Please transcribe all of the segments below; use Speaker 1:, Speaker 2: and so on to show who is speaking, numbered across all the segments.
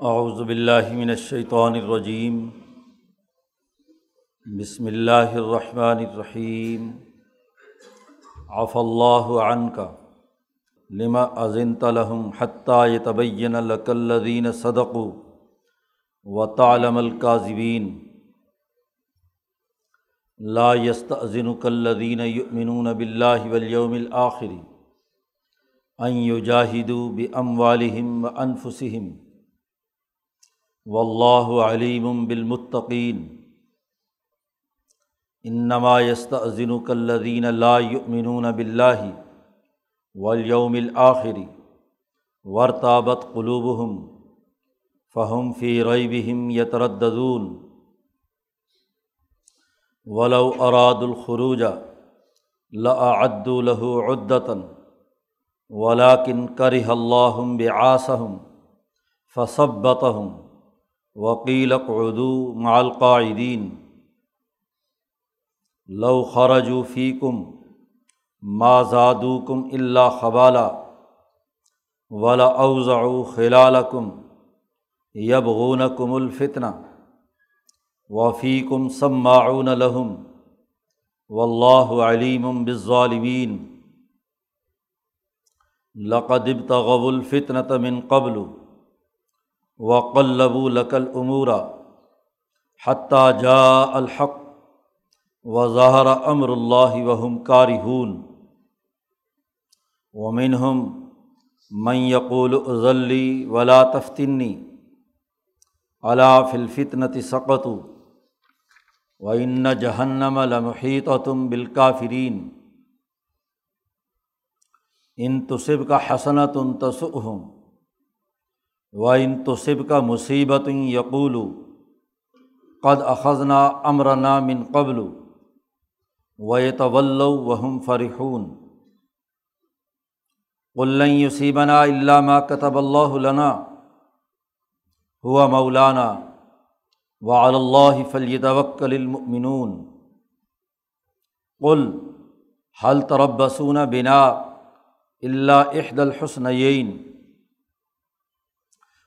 Speaker 1: اعوذ باللہ من الشیطان الرجیم بسم اللہ الرحمن الرحیم عف اللہ عنک لما اذنت لهم حتى يتبين لك الذين صدقوا وتعلم الكاذبين لا يستأذنك الذين يؤمنون بالله واليوم الآخر ان يجاهدوا بأموالهم وأنفسهم واللہ علیم بالمتقین. انما يستأذنك الذين لا يؤمنون بالله والیوم الآخر ورتابت قلوبهم فهم في ريبهم يترددون ولو ارادوا الخروج لأعدوا له عدة ولكن كره الله بعاصهم فثبتهم. وکیل قعدو معلقائدین لو خرجو فی کم ما زادو کم اللہ خبالہ ولا اوضع خلال کم یبغون کم الفتن وفی کم سماعون لہم و اللہ علیم بظالمین لقدب تغب الفتنۃ من قبل وقلب لقل عمورہ حتیٰ جا الحق و ظاہر امر اللہ وحم کارہون ومنہم من یقول ازلی ولا تفتنی علا فلفتنت سقت و ان جہنم لمحیط تم بالکافرین ان تصب کا حسنت ان تصم و ان تصب کا مصیبت یقول قد اخذنا امرنا من قبل و طول وہم فرحون قلن علامہ کتب اللہ لنا ہوا مولانا و اللہ فلی توکل المؤمنون۔ قل حل تربسون بنا اللہ احد الحسنین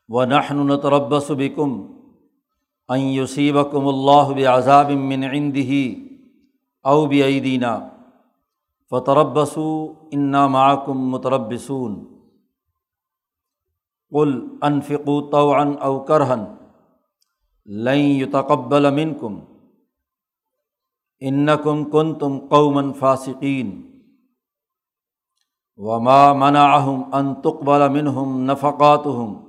Speaker 1: و نحن نتربص بکم ان یصیبکم اللہ بعذاب من عنده او بعیدینا فتربصوا انا معکم متربصون قل انفقوا طوعا او کرہن لن يتقبل منکم انکم کنتم قوما فاسقین وما منعهم ان تقبل منهم نفقاتهم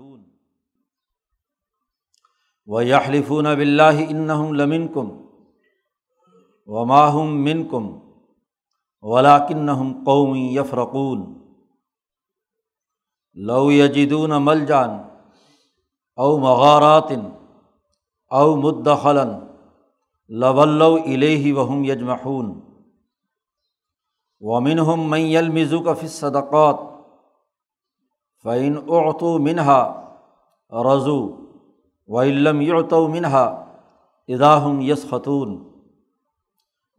Speaker 1: و بلّہ و اللہ وہم ولا یون فقون اللہ وہم کارہون فلاں تعجب کا ام والم ولا اولادہم انما یرید اللہ علیہ و تضحق انفسم وہم کاری و یحلفون بلّہ ان و ہم منہا علم منہا اداہم یس خطون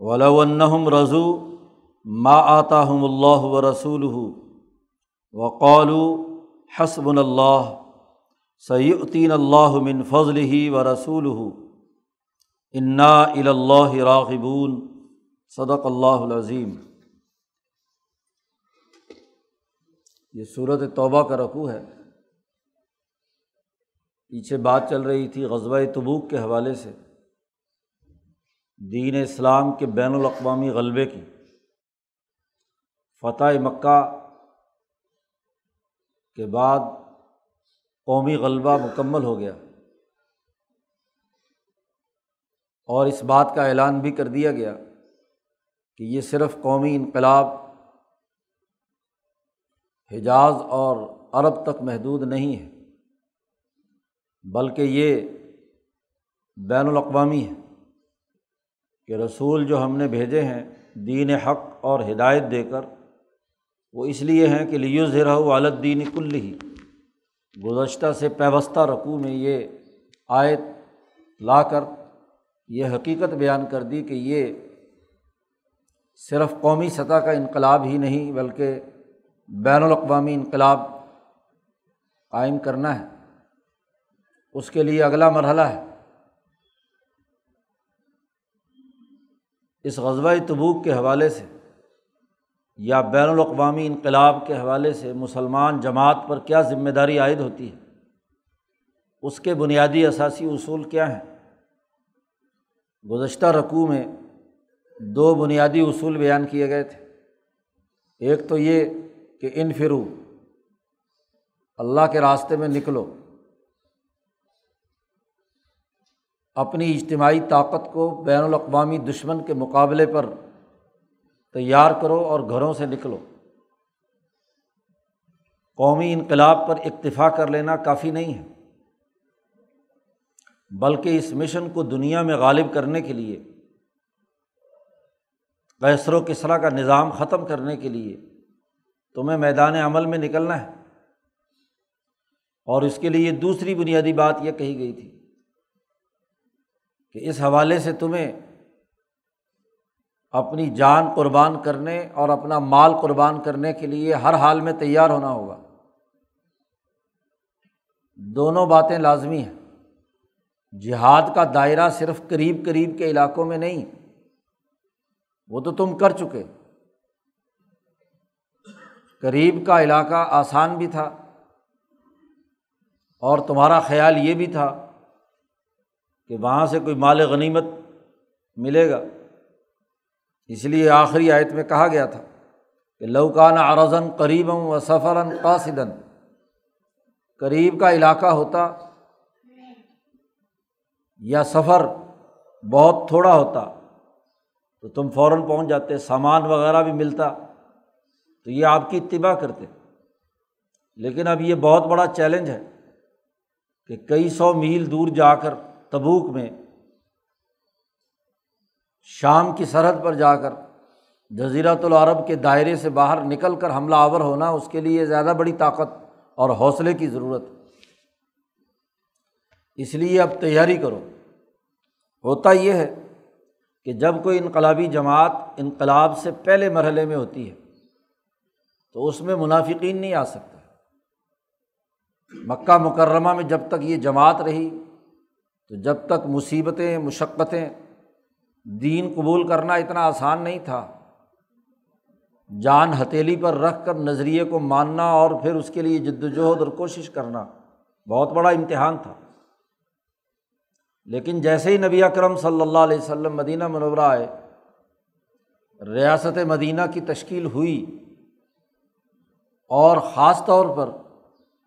Speaker 1: ولونہم رضو ما آتا ہم اللہ و رسول و قالو حسب اللہ سعودین اللہ من فضل ہی و رسول انا الا راغبون صدق اللہ العظیم یہ صورت توبہ کا رقو ہے پیچھے بات چل رہی تھی غزبۂ تبوک کے حوالے سے، دین اسلام کے بین الاقوامی غلبے کی۔ فتح مکہ کے بعد قومی غلبہ مکمل ہو گیا۔ اور اس بات کا اعلان بھی کر دیا گیا کہ یہ صرف قومی انقلاب، حجاز اور عرب تک محدود نہیں ہے۔ بلکہ یہ بین الاقوامی ہے کہ رسول جو ہم نے بھیجے ہیں دین حق اور ہدایت دے کر، وہ اس لیے ہیں کہ لیو ذرا والدین کل ہی گزشتہ سے پیوستہ رقوع میں یہ آیت لا کر یہ حقیقت بیان کر دی کہ یہ صرف قومی سطح کا انقلاب ہی نہیں، بلکہ بین الاقوامی انقلاب قائم کرنا ہے۔ اس کے لیے اگلا مرحلہ ہے۔ اس غزبۂ تبوک کے حوالے سے یا بین الاقوامی انقلاب کے حوالے سے مسلمان جماعت پر کیا ذمہ داری عائد ہوتی ہے؟ اس کے بنیادی اثاثی اصول کیا ہیں؟ گزشتہ رقوع میں دو بنیادی اصول بیان کیے گئے تھے۔ ایک تو یہ کہ ان فرو اللہ کے راستے میں نکلو۔ اپنی اجتماعی طاقت کو بین الاقوامی دشمن کے مقابلے پر تیار کرو اور گھروں سے نکلو۔ قومی انقلاب پر اکتفا کر لینا کافی نہیں ہے۔ بلکہ اس مشن کو دنیا میں غالب کرنے کے لیے کیسر و کسرا کا نظام ختم کرنے کے لیے تمہیں میدان عمل میں نکلنا ہے۔ اور اس کے لیے دوسری بنیادی بات یہ کہی گئی تھی کہ اس حوالے سے تمہیں اپنی جان قربان کرنے اور اپنا مال قربان کرنے کے لیے ہر حال میں تیار ہونا ہوگا۔ دونوں باتیں لازمی ہیں۔ جہاد کا دائرہ صرف قریب قریب کے علاقوں میں نہیں، وہ تو تم کر چکے۔ قریب کا علاقہ آسان بھی تھا اور تمہارا خیال یہ بھی تھا کہ وہاں سے کوئی مال غنیمت ملے گا۔ اس لیے آخری آیت میں کہا گیا تھا کہ لوکان ارزن قریبم و سفراً قاصدن قریب کا علاقہ ہوتا یا سفر بہت تھوڑا ہوتا تو تم فوراً پہنچ جاتے، سامان وغیرہ بھی ملتا، تو یہ آپ کی اتباع کرتے۔ لیکن اب یہ بہت بڑا چیلنج ہے کہ کئی سو میل دور جا کر تبوک میں شام کی سرحد پر جا کر جزیرۃ العرب کے دائرے سے باہر نکل کر حملہ آور ہونا اس کے لیے زیادہ بڑی طاقت اور حوصلے کی ضرورت اس لیے اب تیاری کرو۔ ہوتا یہ ہے کہ جب کوئی انقلابی جماعت انقلاب سے پہلے مرحلے میں ہوتی ہے تو اس میں منافقین نہیں آ سکتا مکہ مکرمہ میں جب تک یہ جماعت رہی تو جب تک مصیبتیں، مشقتیں دین قبول کرنا اتنا آسان نہیں تھا، جان ہتھیلی پر رکھ کر نظریے کو ماننا اور پھر اس کے لیے جد وجہد اور کوشش کرنا بہت بڑا امتحان تھا۔ لیکن جیسے ہی نبی اکرم صلی اللہ علیہ وسلم مدینہ منورہ آئے، ریاست مدینہ کی تشکیل ہوئی اور خاص طور پر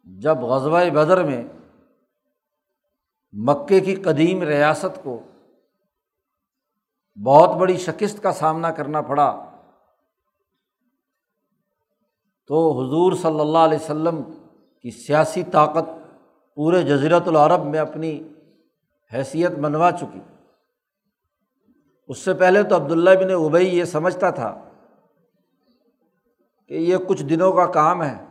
Speaker 1: جب غزوہ بدر میں مکے کی قدیم ریاست کو بہت بڑی شکست کا سامنا کرنا پڑا تو حضور صلی اللہ علیہ و سلم کی سیاسی طاقت پورے جزیرت العرب میں اپنی حیثیت منوا چکی۔ اس سے پہلے تو عبداللہ بن ابئی یہ سمجھتا تھا کہ یہ کچھ دنوں کا کام ہے،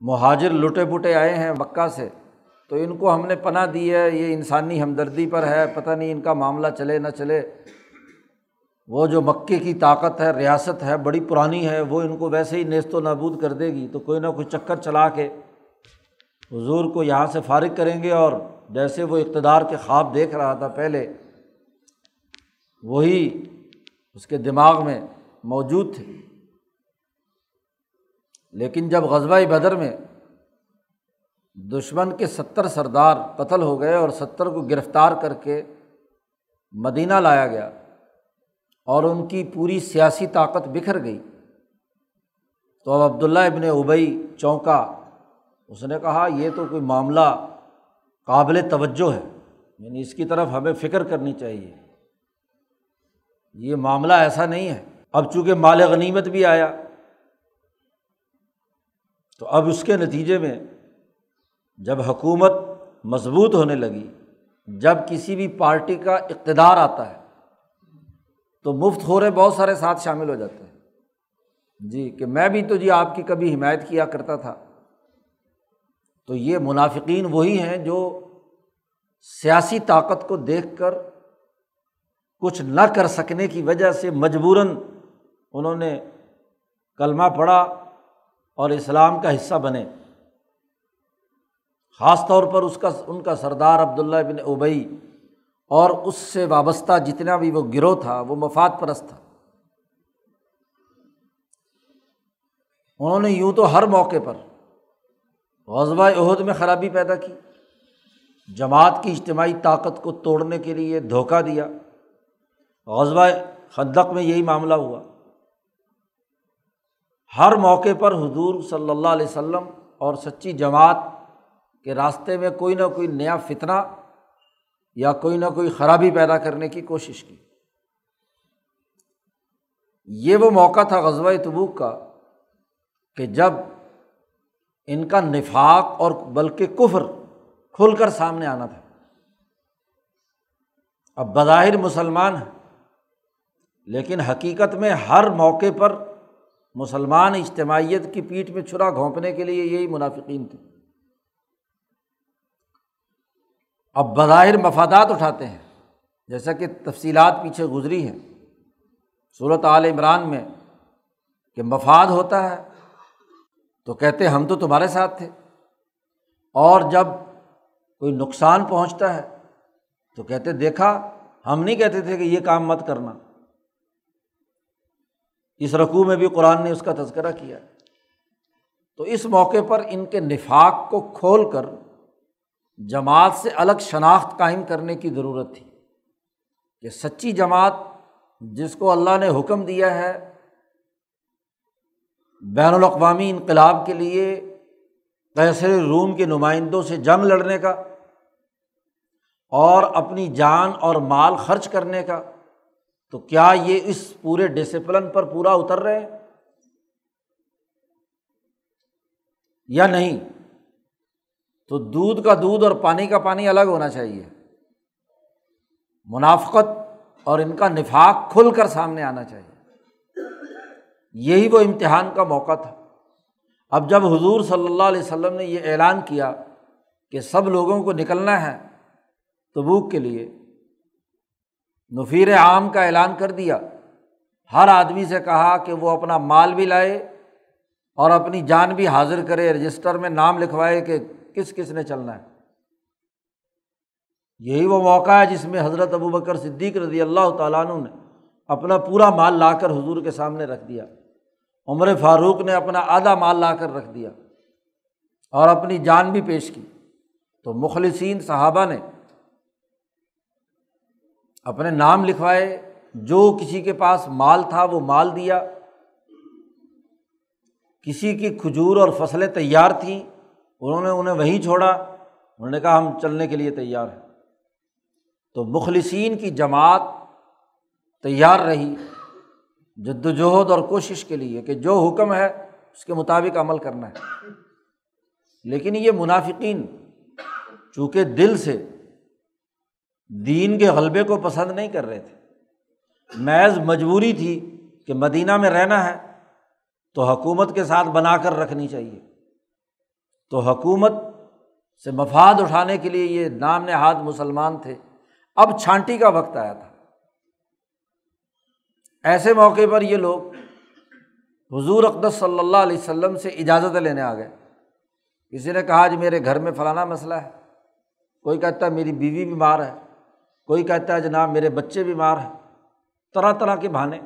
Speaker 1: مہاجر لٹے پٹے آئے ہیں مکہ سے۔ تو ان کو ہم نے پناہ دی ہے، یہ انسانی ہمدردی پر ہے، پتہ نہیں ان کا معاملہ چلے نہ چلے۔ وہ جو مکے کی طاقت ہے، ریاست ہے، بڑی پرانی ہے، وہ ان کو ویسے ہی نیست و نابود کر دے گی۔ تو کوئی نہ کوئی چکر چلا کے حضور کو یہاں سے فارغ کریں گے اور جیسے وہ اقتدار کے خواب دیکھ رہا تھا پہلے، وہی اس کے دماغ میں موجود تھے۔ لیکن جب غزبۂ بدر میں دشمن کے ستر سردار قتل ہو گئے اور ستر کو گرفتار کر کے مدینہ لایا گیا اور ان کی پوری سیاسی طاقت بکھر گئی۔ تو اب عبداللہ ابن ابئی چونکا، اس نے کہا، یہ تو کوئی معاملہ قابل توجہ ہے یعنی اس کی طرف ہمیں فکر کرنی چاہیے۔ یہ معاملہ ایسا نہیں ہے۔ اب چونکہ مال غنیمت بھی آیا، تو اب اس کے نتیجے میں جب حکومت مضبوط ہونے لگی، جب کسی بھی پارٹی کا اقتدار آتا ہے، تو مفت ہو رہے بہت سارے ساتھ شامل ہو جاتے ہیں۔ جی کہ میں بھی تو جی آپ کی کبھی حمایت کیا کرتا تھا۔ تو یہ منافقین وہی ہیں جو سیاسی طاقت کو دیکھ کر کچھ نہ کر سکنے کی وجہ سے مجبوراً انہوں نے کلمہ پڑھا اور اسلام کا حصہ بنے۔ خاص طور پر اس کا، ان کا سردار عبداللہ بن اوبئی اور اس سے وابستہ جتنا بھی وہ گروہ تھا، وہ مفاد پرست تھا۔ انہوں نے یوں تو ہر موقع پر غزبۂ عہد میں خرابی پیدا کی، جماعت کی اجتماعی طاقت کو توڑنے کے لیے دھوکہ دیا۔ غزبۂ خدق میں یہی معاملہ ہوا۔ ہر موقع پر حضور صلی اللہ علیہ وسلم اور سچی جماعت کے راستے میں کوئی نہ کوئی نیا فتنہ یا کوئی نہ کوئی خرابی پیدا کرنے کی کوشش کی۔ یہ وہ موقع تھا غزوہ تبوک کا کہ جب ان کا نفاق اور بلکہ کفر کھل کر سامنے آنا تھا۔ اب بظاہر مسلمان ہیں، لیکن حقیقت میں ہر موقع پر مسلمان اجتماعیت کی پیٹھ میں چھرا گھونپنے کے لیے یہی منافقین تھے۔ اب بظاہر مفادات اٹھاتے ہیں، جیسا کہ تفصیلات پیچھے گزری ہیں۔ صورت عال عمران میں کہ مفاد ہوتا ہے، تو کہتے ہم تو تمہارے ساتھ تھے۔ اور جب کوئی نقصان پہنچتا ہے، تو کہتے دیکھا، ہم نہیں کہتے تھے کہ یہ کام مت کرنا۔ اس رقوع میں بھی قرآن نے اس کا تذکرہ کیا۔ تو اس موقع پر ان کے نفاق کو کھول کر جماعت سے الگ شناخت قائم کرنے کی ضرورت تھی کہ سچی جماعت جس کو اللہ نے حکم دیا ہے بین الاقوامی انقلاب کے لیے کیسر روم کے نمائندوں سے جنگ لڑنے کا اور اپنی جان اور مال خرچ کرنے کا، تو کیا یہ اس پورے ڈسپلن پر پورا اتر رہے؟ ہیں یا نہیں؟ تو دودھ کا دودھ اور پانی کا پانی الگ ہونا چاہیے۔ منافقت اور ان کا نفاق کھل کر سامنے آنا چاہیے۔ یہی وہ امتحان کا موقع تھا۔ اب جب حضور صلی اللہ علیہ وسلم نے یہ اعلان کیا کہ سب لوگوں کو نکلنا ہے تبوک کے لیے، نفیر عام کا اعلان کر دیا۔ ہر آدمی سے کہا کہ وہ اپنا مال بھی لائے اور اپنی جان بھی حاضر کرے، رجسٹر میں نام لکھوائے کہ کس کس نے چلنا ہے؟ یہی وہ موقع ہے جس میں حضرت ابو بکر صدیق رضی اللہ تعالیٰ عنہ نے اپنا پورا مال لا کر حضور کے سامنے رکھ دیا۔ عمر فاروق نے اپنا آدھا مال لا کر رکھ دیا اور اپنی جان بھی پیش کی۔ تو مخلصین صحابہ نے اپنے نام لکھوائے، جو کسی کے پاس مال تھا وہ مال دیا۔ کسی کی کھجور اور فصلیں تیار تھیں۔ انہوں نے انہیں وہیں چھوڑا، انہوں نے کہا ہم چلنے کے لیے تیار ہیں۔ تو مخلصین کی جماعت تیار رہی جد وجہد اور کوشش کے لیے کہ جو حکم ہے اس کے مطابق عمل کرنا ہے۔ لیکن یہ منافقین چونکہ دل سے دین کے غلبے کو پسند نہیں کر رہے تھے، محض مجبوری تھی کہ مدینہ میں رہنا ہے تو حکومت کے ساتھ بنا کر رکھنی چاہیے۔ تو حکومت سے مفاد اٹھانے کے لیے یہ نام نہاد مسلمان تھے۔ اب چھانٹی کا وقت آیا تھا۔ ایسے موقع پر یہ لوگ حضور اقدس صلی اللہ علیہ وسلم سے اجازت لینے آ گئے۔ کسی نے کہا جی میرے گھر میں فلانا مسئلہ ہے۔ کوئی کہتا ہے، میری بیوی بیمار ہے۔ کوئی کہتا ہے، جناب، میرے بچے بیمار ہیں۔ طرح طرح کے بہانے۔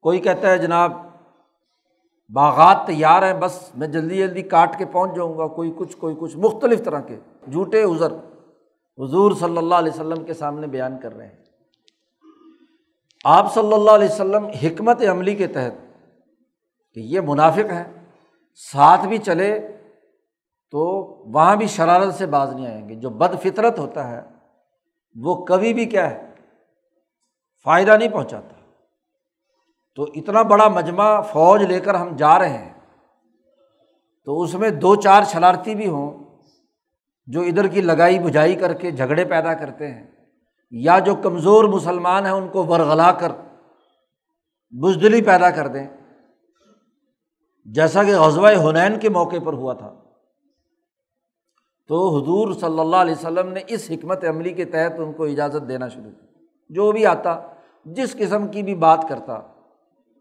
Speaker 1: کوئی کہتا ہے، جناب باغات تیار ہیں، بس میں جلدی جلدی کاٹ کے پہنچ جاؤں گا، کوئی کچھ کوئی کچھ، مختلف طرح کے۔ جھوٹے ازر حضور صلی اللہ علیہ وسلم کے سامنے بیان کر رہے ہیں۔ آپ صلی اللہ علیہ وسلم حکمت عملی کے تحت کہ یہ منافق ہے ساتھ بھی چلے تو وہاں بھی شرارت سے باز نہیں آئیں گے۔ جو بد فطرت ہوتا ہے، وہ کبھی بھی کیا ہے، فائدہ نہیں پہنچاتا۔ تو اتنا بڑا مجمع فوج لے کر ہم جا رہے ہیں، تو اس میں دو چار شرارتی بھی ہوں جو ادھر کی لگائی بجھائی کر کے جھگڑے پیدا کرتے ہیں، یا جو کمزور مسلمان ہیں ان کو ورغلا کر بزدلی پیدا کر دیں۔ جیسا کہ غزوہ ہنین کے موقع پر ہوا تھا۔ تو حضور صلی اللہ علیہ وسلم نے اس حکمت عملی کے تحت ان کو اجازت دینا شروع کی۔ جو بھی آتا، جس قسم کی بھی بات کرتا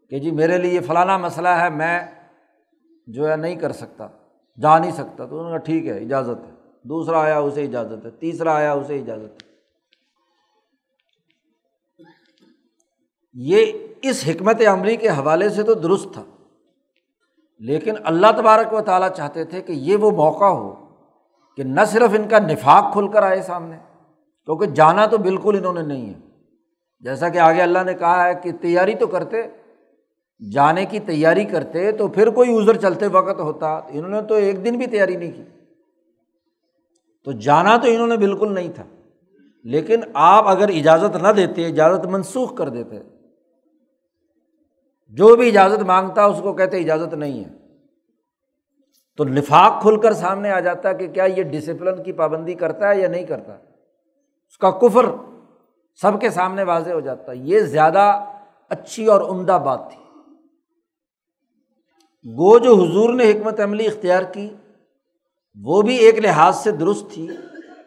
Speaker 1: کہ جی میرے لیے فلانا مسئلہ ہے، میں جو ہے نہیں کر سکتا، جا نہیں سکتا۔ تو انہوں نے کہا ٹھیک ہے، اجازت ہے۔ دوسرا آیا، اسے اجازت ہے۔ تیسرا آیا، اسے اجازت ہے۔ یہ اس حکمت عملی کے حوالے سے تو درست تھا۔ لیکن اللہ تبارک و تعالیٰ چاہتے تھے کہ یہ وہ موقع ہو کہ نہ صرف ان کا نفاق کھل کر آئے سامنے، کیونکہ جانا تو بالکل انہوں نے نہیں ہے۔ جیسا کہ آگے اللہ نے کہا ہے کہ تیاری تو کرتے جانے کی تیاری کرتے تو پھر کوئی ازر چلتے وقت ہوتا انہوں نے تو ایک دن بھی تیاری نہیں کی۔ تو جانا تو انہوں نے بالکل نہیں تھا۔ لیکن آپ اگر اجازت نہ دیتے، اجازت منسوخ کر دیتے۔ جو بھی اجازت مانگتا، اس کو کہتے اجازت نہیں ہے۔ تو لفاق کھل کر سامنے آ جاتا کہ کیا یہ ڈسپلن کی پابندی کرتا ہے یا نہیں کرتا۔ اس کا کفر سب کے سامنے واضح ہو جاتا۔ یہ زیادہ اچھی اور عمدہ بات تھی۔ گو جو حضور نے حکمت عملی اختیار کی، وہ بھی ایک لحاظ سے درست تھی،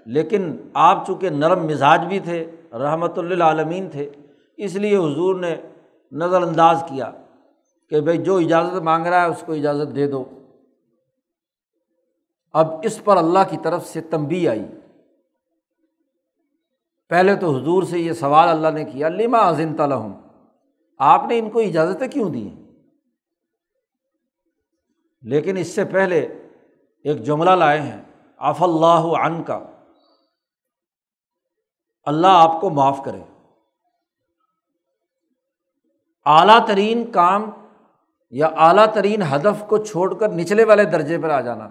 Speaker 1: لیکن آپ چونکہ نرم مزاج بھی تھے رحمۃ اللہ عالمین تھے، اس لیے حضور نے نظر انداز کیا کہ بھائی جو اجازت مانگ رہا ہے اس کو اجازت دے دو۔ اب اس پر اللہ کی طرف سے تنبی آئی۔ پہلے تو حضور سے یہ سوال اللہ نے کیا، لما عظیم تلحم آپ نے ان کو اجازتیں کیوں دی لیکن اس سے پہلے ایک جملہ لائے ہیں آف اللہ عن کا اللہ آپ کو معاف کرے۔ اعلیٰ ترین کام یا اعلیٰ ترین ہدف کو چھوڑ کر نچلے والے درجے پر آ جانا۔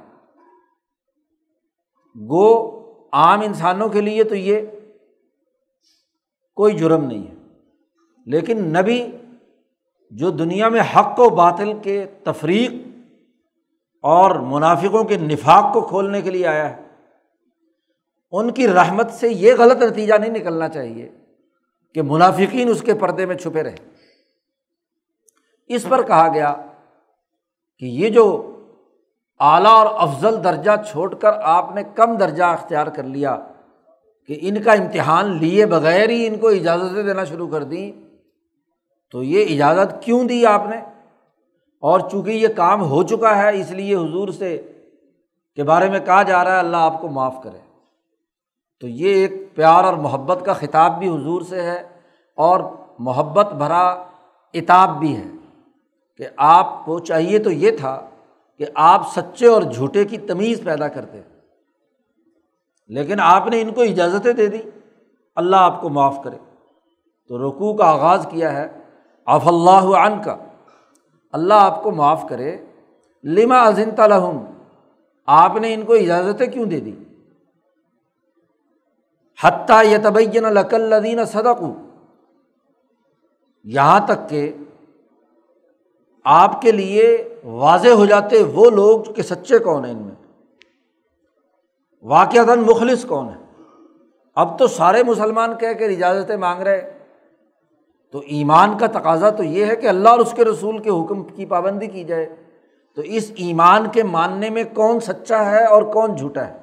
Speaker 1: گو، عام انسانوں کے لیے تو یہ کوئی جرم نہیں ہے۔ لیکن نبی جو دنیا میں حق و باطل کے تفریق اور منافقوں کے نفاق کو کھولنے کے لیے آیا ہے۔ ان کی رحمت سے یہ غلط نتیجہ نہیں نکلنا چاہیے کہ منافقین اس کے پردے میں چھپے رہے۔ اس پر کہا گیا کہ یہ جو اعلیٰ اور افضل درجہ چھوڑ کر آپ نے کم درجہ اختیار کر لیا کہ ان کا امتحان لیے بغیر ہی ان کو اجازتیں دینا شروع کر دیں، تو یہ اجازت کیوں دی آپ نے؟ اور چونکہ یہ کام ہو چکا ہے، اس لیے حضور سے کے بارے میں کہا جا رہا ہے، اللہ آپ کو معاف کرے۔ تو یہ ایک پیار اور محبت کا خطاب بھی حضور سے ہے اور محبت بھرا اتاب بھی ہے۔ کہ آپ کو چاہیے تو یہ تھا کہ آپ سچے اور جھوٹے کی تمیز پیدا کرتے۔ لیکن آپ نے ان کو اجازتیں دے دی۔ اللہ آپ کو معاف کرے۔ تو رقو کا آغاز کیا ہے۔ آف اللہ عن کا اللہ آپ کو معاف کرے، لما عظم تلحم آپ نے ان کو اجازتیں کیوں دے دی؟ حتیٰ یہ تبین لدین صدق یہاں تک کہ آپ کے لیے واضح ہو جاتے وہ لوگ کہ سچے کون ہیں ان میں۔ واقعات مخلص کون ہے اب تو سارے مسلمان کہہ کے اجازتیں مانگ رہے۔ تو ایمان کا تقاضا تو یہ ہے کہ اللہ اور اس کے رسول کے حکم کی پابندی کی جائے۔ تو اس ایمان کے ماننے میں کون سچا ہے اور کون جھوٹا ہے؟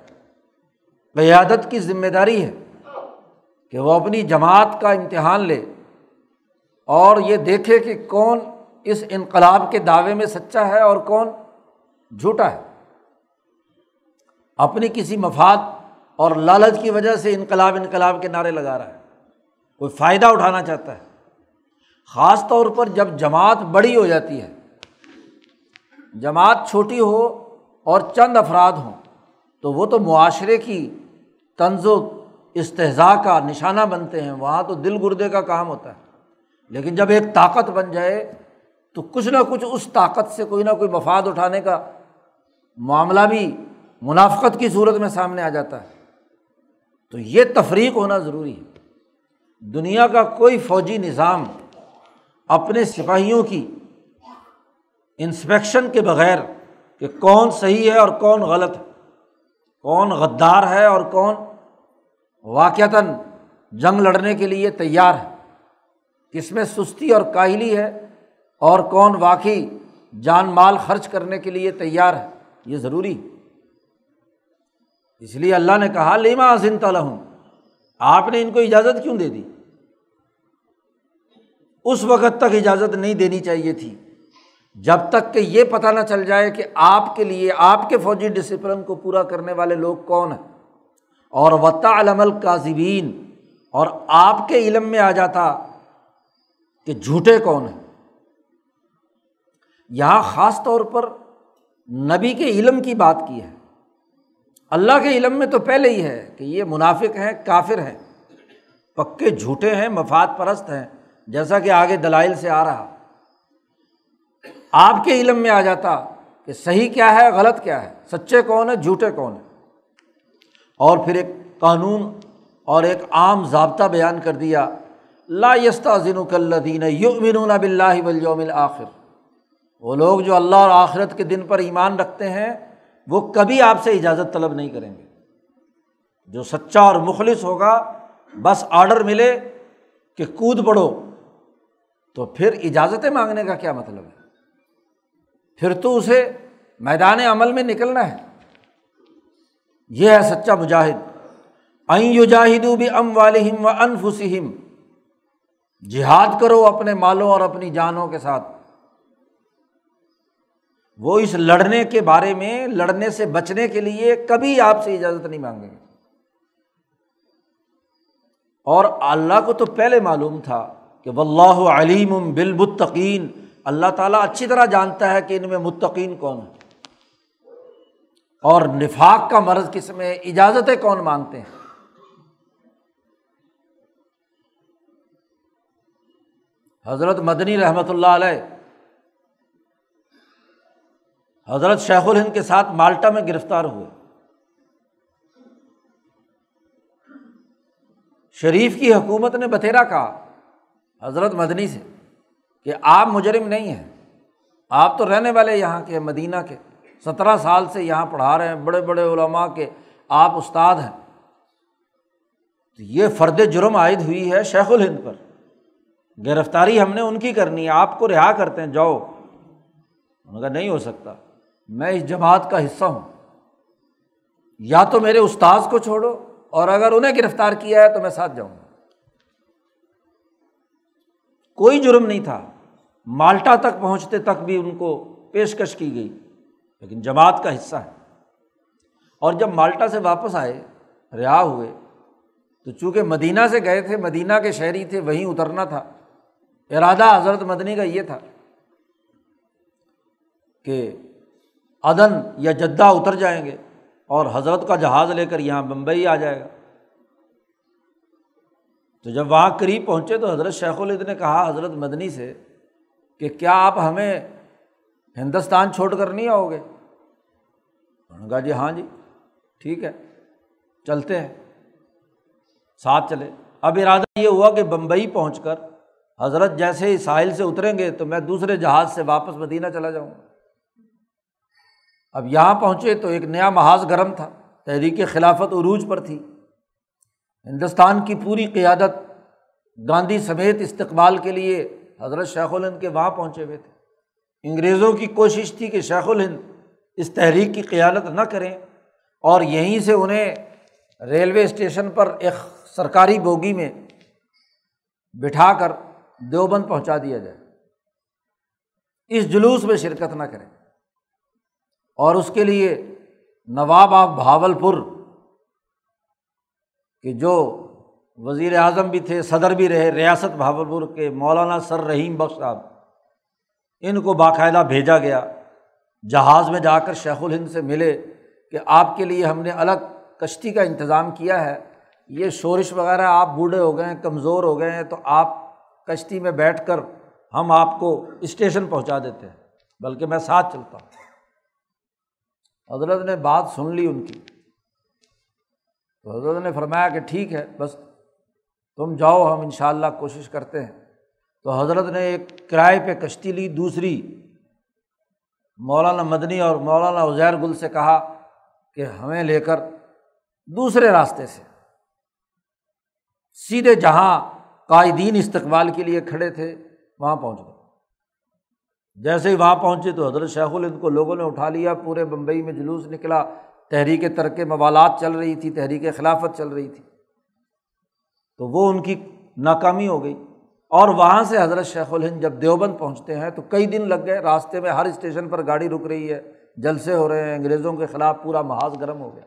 Speaker 1: قیادت کی ذمہ داری ہے کہ وہ اپنی جماعت کا امتحان لے اور یہ دیکھے کہ کون اس انقلاب کے دعوے میں سچا ہے اور کون جھوٹا ہے۔ اپنی کسی مفاد اور لالچ کی وجہ سے انقلاب انقلاب کے نعرے لگا رہا ہے۔ کوئی فائدہ اٹھانا چاہتا ہے؟ خاص طور پر جب جماعت بڑی ہو جاتی ہے، جماعت چھوٹی ہو اور چند افراد ہوں، تو وہ تو معاشرے کی طنز و استحضاء کا نشانہ بنتے ہیں، وہاں تو دل گردے کا کام ہوتا ہے۔ لیکن جب ایک طاقت بن جائے، تو کچھ نہ کچھ اس طاقت سے کوئی نہ کوئی مفاد اٹھانے کا معاملہ بھی منافقت کی صورت میں سامنے آ جاتا ہے۔ تو یہ تفریق ہونا ضروری ہے۔ دنیا کا کوئی فوجی نظام اپنے سپاہیوں کی انسپیکشن کے بغیر کہ کون صحیح ہے اور کون غلط ہے، کون غدار ہے اور کون واقعتاً جنگ لڑنے کے لیے تیار ہے۔ کس میں سستی اور کاہلی ہے اور کون واقعی جان مال خرچ کرنے کے لیے تیار ہے، یہ ضروری اس لیے اللہ نے کہا لیما عظم تلحم آپ نے ان کو اجازت کیوں دے دی؟ اس وقت تک اجازت نہیں دینی چاہیے تھی۔ جب تک کہ یہ پتہ نہ چل جائے کہ آپ کے لیے، آپ کے فوجی ڈسپلن کو پورا کرنے والے لوگ کون ہیں۔ اور وطا علم القاظبین اور آپ کے علم میں آ جاتا کہ جھوٹے کون ہیں۔ یہاں خاص طور پر نبی کے علم کی بات کی ہے۔ اللہ کے علم میں تو پہلے ہی ہے کہ یہ منافق ہیں، کافر ہیں۔ پکے جھوٹے ہیں، مفاد پرست ہیں۔ جیسا کہ آگے دلائل سے آ رہا۔ آپ کے علم میں آ جاتا کہ صحیح کیا ہے، غلط کیا ہے۔ سچے کون ہے جھوٹے کون ہیں۔ اور پھر ایک قانون اور ایک عام ضابطہ بیان کر دیا۔ لا یستا ذن الدین یؤمنون بلّہ ولیوم آخر وہ لوگ جو اللہ اور آخرت کے دن پر ایمان رکھتے ہیں، وہ کبھی آپ سے اجازت طلب نہیں کریں گے۔ جو سچا اور مخلص ہوگا، بس آڈر ملے کہ کود پڑو۔ تو پھر اجازتیں مانگنے کا کیا مطلب ہے؟ پھر تو اسے میدان عمل میں نکلنا ہے۔ یہ ہے سچا مجاہد۔ این جاہدو بھی ام والم و انفسم جہاد کرو اپنے مالوں اور اپنی جانوں کے ساتھ۔ وہ اس لڑنے کے بارے میں، لڑنے سے بچنے کے لیے کبھی آپ سے اجازت نہیں مانگیں گے۔ اور اللہ کو تو پہلے معلوم تھا۔ کہ اللہ علیم بالمتقین، اللہ تعالیٰ اچھی طرح جانتا ہے کہ ان میں متقین کون ہے اور نفاق کا مرض کس میں، اجازتیں کون مانگتے ہیں؟ حضرت مدنی رحمۃ اللہ علیہ، حضرت شیخ الہند کے ساتھ مالٹا میں گرفتار ہوئے۔ شریف کی حکومت نے بتھیرا کہا حضرت مدنی سے کہ آپ مجرم نہیں ہیں۔ آپ تو رہنے والے یہاں کے مدینہ کے سترہ سال سے یہاں پڑھا رہے ہیں، بڑے بڑے علماء کے آپ استاد ہیں۔ تو یہ فرد جرم عائد ہوئی ہے شیخ الہند پر۔ گرفتاری ہم نے ان کی کرنی ہے، آپ کو رہا کرتے ہیں، جاؤ۔ ان کا نہیں ہو سکتا۔ میں اس جماعت کا حصہ ہوں۔ یا تو میرے استاذ کو چھوڑو اور اگر انہیں گرفتار کیا ہے تو میں ساتھ جاؤں۔ گا کوئی جرم نہیں تھا۔ مالٹا تک پہنچتے تک بھی ان کو پیشکش کی گئی، لیکن جماعت کا حصہ ہے۔ اور جب مالٹا سے واپس آئے، رہا ہوئے، تو چونکہ مدینہ سے گئے تھے، مدینہ کے شہری تھے، وہیں اترنا تھا۔ ارادہ حضرت مدنی کا یہ تھا کہ عدن یا جدہ اتر جائیں گے اور حضرت کا جہاز لے کر یہاں بمبئی آ جائے گا۔ تو جب وہاں قریب پہنچے تو حضرت شیخ الد نے کہا حضرت مدنی سے کہ کیا آپ ہمیں ہندوستان چھوڑ کر نہیں آؤ گے؟ انہوں نے کہا جی ہاں جی ٹھیک ہے، چلتے ہیں، ساتھ چلے۔ اب ارادہ یہ ہوا کہ بمبئی پہنچ کر حضرت جیسے ہی ساحل سے اتریں گے تو میں دوسرے جہاز سے واپس مدینہ چلا جاؤں گا۔ اب یہاں پہنچے تو ایک نیا محاذ گرم تھا، تحریک خلافت عروج پر تھی۔ ہندوستان کی پوری قیادت گاندھی سمیت استقبال کے لیے حضرت شیخ الہند کے وہاں پہنچے ہوئے تھے۔ انگریزوں کی کوشش تھی کہ شیخ الہند اس تحریک کی قیادت نہ کریں اور یہیں سے انہیں ریلوے اسٹیشن پر ایک سرکاری بوگی میں بٹھا کر دیوبند پہنچا دیا جائے۔ اس جلوس میں شرکت نہ کریں اور اس کے لیے نواب آف بھاول پور کہ جو وزیر اعظم بھی تھے، صدر بھی رہے، ریاست بھاول پور کے مولانا سر رحیم بخش صاحب، ان کو باقاعدہ بھیجا گیا۔ جہاز میں جا کر شیخ الہند سے ملے کہ آپ کے لیے ہم نے الگ کشتی کا انتظام کیا ہے۔ یہ شورش وغیرہ آپ بوڑھے ہو گئے ہیں، کمزور ہو گئے ہیں، تو آپ کشتی میں بیٹھ کر ہم آپ کو اسٹیشن پہنچا دیتے ہیں۔ بلکہ میں ساتھ چلتا ہوں۔ حضرت نے بات سن لی ان کی۔ تو حضرت نے فرمایا کہ ٹھیک ہے، بس تم جاؤ، ہم ان شاء اللہ کوشش کرتے ہیں۔ تو حضرت نے ایک کرائے پہ کشتی لی، دوسری مولانا مدنی اور مولانا عزیر گل سے کہا کہ ہمیں لے کر دوسرے راستے سے۔ سیدھے جہاں قائدین استقبال کے لیے کھڑے تھے، وہاں پہنچ گئے۔ جیسے ہی وہاں پہنچے تو حضرت شیخ الہند کو لوگوں نے اٹھا لیا، پورے بمبئی میں جلوس نکلا۔ تحریک ترک موالات چل رہی تھی، تحریک خلافت چل رہی تھی۔ تو وہ ان کی ناکامی ہو گئی۔ اور وہاں سے حضرت شیخ الہند جب دیوبند پہنچتے ہیں تو کئی دن لگ گئے۔ راستے میں ہر اسٹیشن پر گاڑی رک رہی ہے، جلسے ہو رہے ہیں، انگریزوں کے خلاف پورا محاذ گرم ہو گیا۔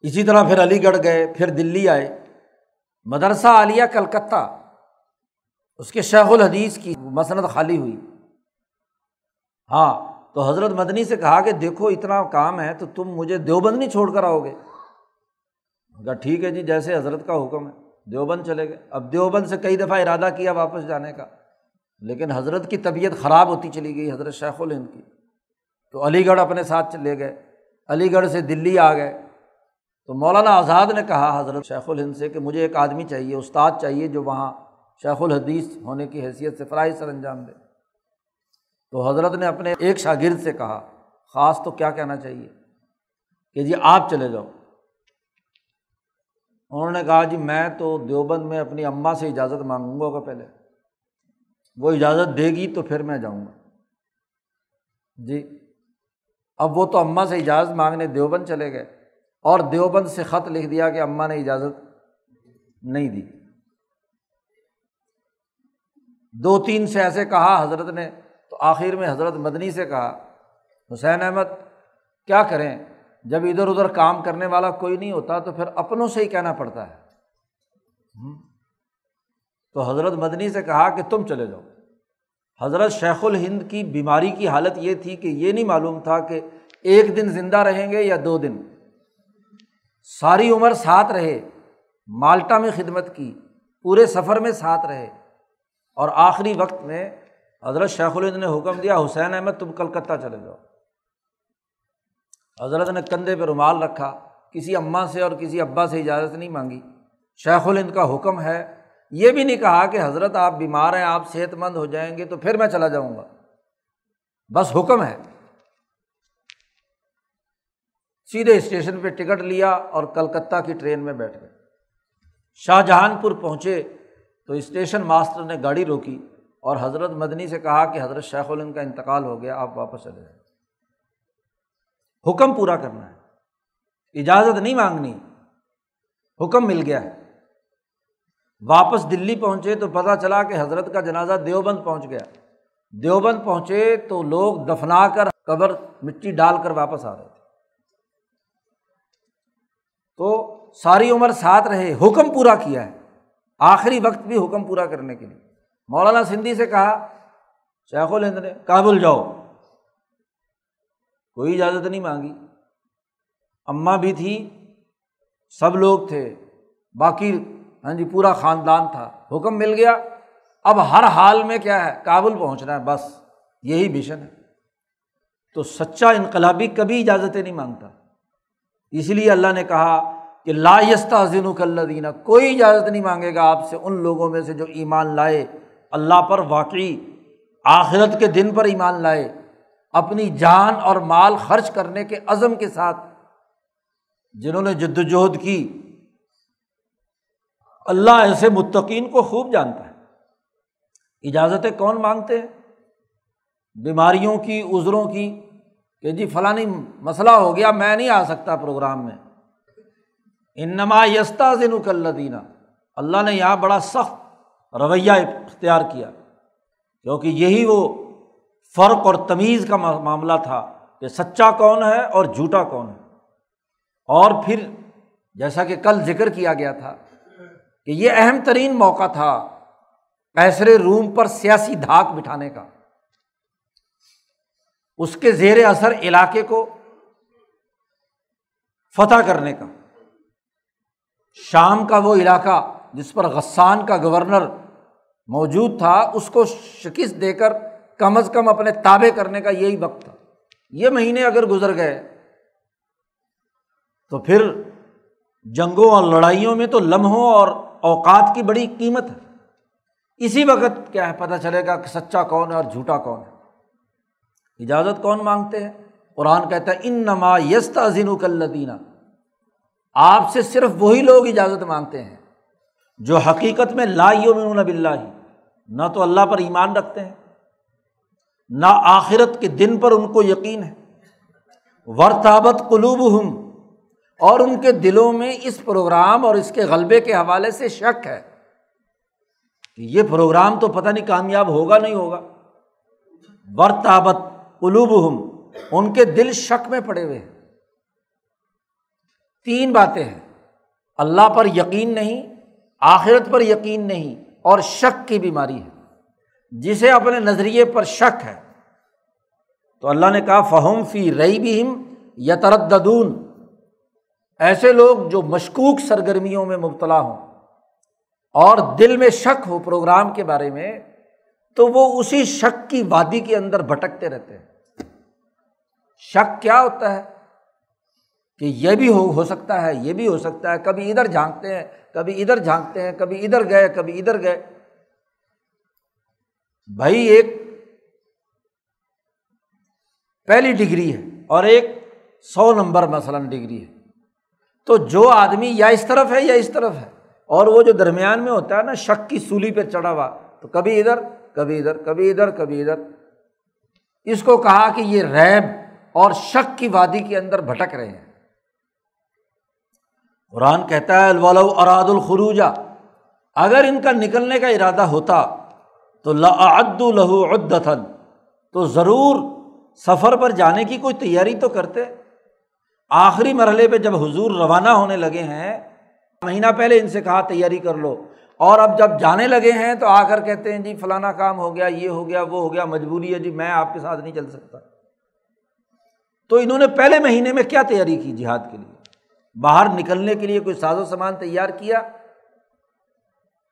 Speaker 1: اسی طرح پھر علی گڑھ گئے، پھر دلی آئے۔ مدرسہ عالیہ کلکتہ، اس کے شیخ الحدیث کی مسند خالی ہوئی۔ ہاں تو حضرت مدنی سے کہا کہ دیکھو اتنا کام ہے تو تم مجھے دیوبند نہیں چھوڑ کر آؤ گے۔ کہا ٹھیک ہے جی جیسے حضرت کا حکم ہے، دیوبند چلے گئے۔ اب دیوبند سے کئی دفعہ ارادہ کیا واپس جانے کا، لیکن حضرت کی طبیعت خراب ہوتی چلی گئی حضرت شیخ الہند کی۔ تو علی گڑھ اپنے ساتھ چلے گئے۔ علی گڑھ سے دلی آ گئے۔ تو مولانا آزاد نے کہا حضرت شیخ الہند سے کہ مجھے ایک آدمی چاہیے، استاد چاہیے جو وہاں شیخ الحدیث ہونے کی حیثیت سے فرائی سر انجام دے۔ تو حضرت نے اپنے ایک شاگرد سے کہا، خاص تو کیا کہنا چاہیے؟ کہ جی آپ چلے جاؤ۔ انہوں نے کہا جی میں تو دیوبند میں اپنی اماں سے اجازت مانگوں گا پہلے۔ وہ اجازت دے گی تو پھر میں جاؤں گا۔ جی اب وہ تو اماں سے اجازت مانگنے دیوبند چلے گئے۔ اور دیوبند سے خط لکھ دیا کہ اماں نے اجازت نہیں دی۔ دو تین سے ایسے کہا، حضرت نے تو آخر میں حضرت مدنی سے کہا، حسین احمد، کیا کریں؟ جب ادھر ادھر کام کرنے والا کوئی نہیں ہوتا تو پھر اپنوں سے ہی کہنا پڑتا ہے۔ تو حضرت مدنی سے کہا کہ تم چلے جاؤ۔ حضرت شیخ الہند کی بیماری کی حالت یہ تھی کہ یہ نہیں معلوم تھا کہ ایک دن زندہ رہیں گے یا دو دن۔ ساری عمر ساتھ رہے، مالٹا میں خدمت کی، پورے سفر میں ساتھ رہے اور آخری وقت میں حضرت شیخ الہند نے حکم دیا، حسین احمد، تم کلکتہ چلے جاؤ۔ حضرت نے کندھے پہ رومال رکھا، کسی اماں سے اور کسی ابا سے اجازت نہیں مانگی۔ شیخ الہند کا حکم ہے، یہ بھی نہیں کہا کہ حضرت آپ بیمار ہیں، آپ صحت مند ہو جائیں گے تو پھر میں چلا جاؤں گا۔ بس حکم ہے۔ سیدھے اسٹیشن پہ ٹکٹ لیا اور کلکتہ کی ٹرین میں بیٹھ گئے۔ شاہ جہان پور پہنچے تو اسٹیشن ماسٹر نے گاڑی روکی۔ اور حضرت مدنی سے کہا کہ حضرت شیخ الند کا انتقال ہو گیا، آپ واپس چلے جائیں۔ حکم پورا کرنا ہے۔ اجازت نہیں مانگنی۔ حکم مل گیا۔ ہے واپس دلی پہنچے تو پتہ چلا کہ حضرت کا جنازہ دیوبند پہنچ گیا۔ دیوبند پہنچے تو لوگ دفنا کر قبر مٹی ڈال کر واپس آ رہے تھے۔ تو ساری عمر ساتھ رہے، حکم پورا کیا ہے۔ آخری وقت بھی حکم پورا کرنے کے لیے۔ مولانا سندھی سے کہا، شیخ الہند نے، کابل جاؤ۔ کوئی اجازت نہیں مانگی۔ اماں بھی تھی، سب لوگ تھے۔ باقی ہاں جی پورا خاندان تھا۔ حکم مل گیا۔ اب ہر حال میں کیا ہے؟ کابل پہنچنا ہے، بس۔ یہی مشن ہے۔ تو سچا انقلابی کبھی اجازتیں نہیں مانگتا۔ اس لیے اللہ نے کہا کہ لا یستا ذن اللہ دینا کوئی اجازت نہیں مانگے گا آپ سے ان لوگوں میں سے جو ایمان لائے۔ اللہ پر واقعی آخرت کے دن پر ایمان لائے، اپنی جان اور مال خرچ کرنے کے عزم کے ساتھ جنہوں نے جد وجہد کی، اللہ ایسے متقین کو خوب جانتا ہے۔ اجازتیں کون مانگتے ہیں؟ بیماریوں کی، عذروں کی، کہ جی فلانی مسئلہ ہو گیا، میں نہیں آ سکتا پروگرام میں۔ انما یستا ذنک اللہ دینا اللہ نے یہاں بڑا سخت رویہ اختیار کیا، کیونکہ یہی وہ فرق اور تمیز کا معاملہ تھا کہ سچا کون ہے اور جھوٹا کون ہے۔ اور پھر جیسا کہ کل ذکر کیا گیا تھا کہ یہ اہم ترین موقع تھا کیسر روم پر سیاسی دھاک بٹھانے کا۔ اس کے زیر اثر علاقے کو فتح کرنے کا۔ شام کا وہ علاقہ جس پر غسان کا گورنر موجود تھا، اس کو شکست دے کر کم از کم اپنے تابے کرنے کا یہی وقت تھا۔ یہ مہینے اگر گزر گئے، تو پھر جنگوں اور لڑائیوں میں تو لمحوں اور اوقات کی بڑی قیمت ہے۔ اسی وقت کیا ہے، پتہ چلے گا کہ سچا کون ہے اور جھوٹا کون ہے۔ اجازت کون مانگتے ہیں؟ قرآن کہتا ہے ان نما یست عظین کلدینہ آپ سے صرف وہی لوگ اجازت مانگتے ہیں جو حقیقت میں لا یومن بلّہ ہی نہ تو اللہ پر ایمان رکھتے ہیں، نہ آخرت کے دن پر ان کو یقین ہے۔ ورتابت قلوب ہم اور ان کے دلوں میں اس پروگرام اور اس کے غلبے کے حوالے سے شک ہے۔ کہ یہ پروگرام تو پتہ نہیں کامیاب ہوگا نہیں ہوگا۔ ورتابت قلوب ہم ان کے دل شک میں پڑے ہوئے ہیں۔ تین باتیں ہیں۔ اللہ پر یقین نہیں، آخرت پر یقین نہیں اور شک کی بیماری ہے۔ جسے اپنے نظریے پر شک ہے۔ تو اللہ نے کہا فہم فی رئی بھی ہم یا ترددون ایسے لوگ جو مشکوک سرگرمیوں میں مبتلا ہوں اور دل میں شک ہو پروگرام کے بارے میں، تو وہ اسی شک کی وادی کے اندر بھٹکتے رہتے ہیں۔ شک کیا ہوتا ہے؟ کہ یہ بھی ہو ہو سکتا ہے، یہ بھی ہو سکتا ہے، کبھی ادھر جھانکتے ہیں، کبھی ادھر جھانکتے ہیں، کبھی ادھر گئے، کبھی ادھر گئے۔ بھائی ایک پہلی ڈگری ہے اور ایک سو نمبر مثلاً ڈگری ہے۔ تو جو آدمی یا اس طرف ہے یا اس طرف ہے، اور وہ جو درمیان میں ہوتا ہے نا، شک کی سولی پہ چڑھا ہوا، تو کبھی ادھر کبھی ادھر کبھی ادھر کبھی ادھر۔ اس کو کہا کہ یہ ریب اور شک کی وادی کے اندر بھٹک رہے ہیں۔ قرآن کہتا ہے، الولو اراد الخروجا اگر ان کا نکلنے کا ارادہ ہوتا تو لعد لہو عدتن تو ضرور سفر پر جانے کی کوئی تیاری تو کرتے۔ آخری مرحلے پہ جب حضور روانہ ہونے لگے ہیں، مہینہ پہلے ان سے کہا، تیاری کر لو۔ اور اب جب جانے لگے ہیں تو آ کر کہتے ہیں جی فلانا کام ہو گیا، یہ ہو گیا، وہ ہو گیا، مجبوری ہے جی میں آپ کے ساتھ نہیں چل سکتا۔ تو انہوں نے پہلے مہینے میں کیا تیاری کی جہاد کے لیے؟ باہر نکلنے کے لیے کوئی ساز و سامان تیار کیا؟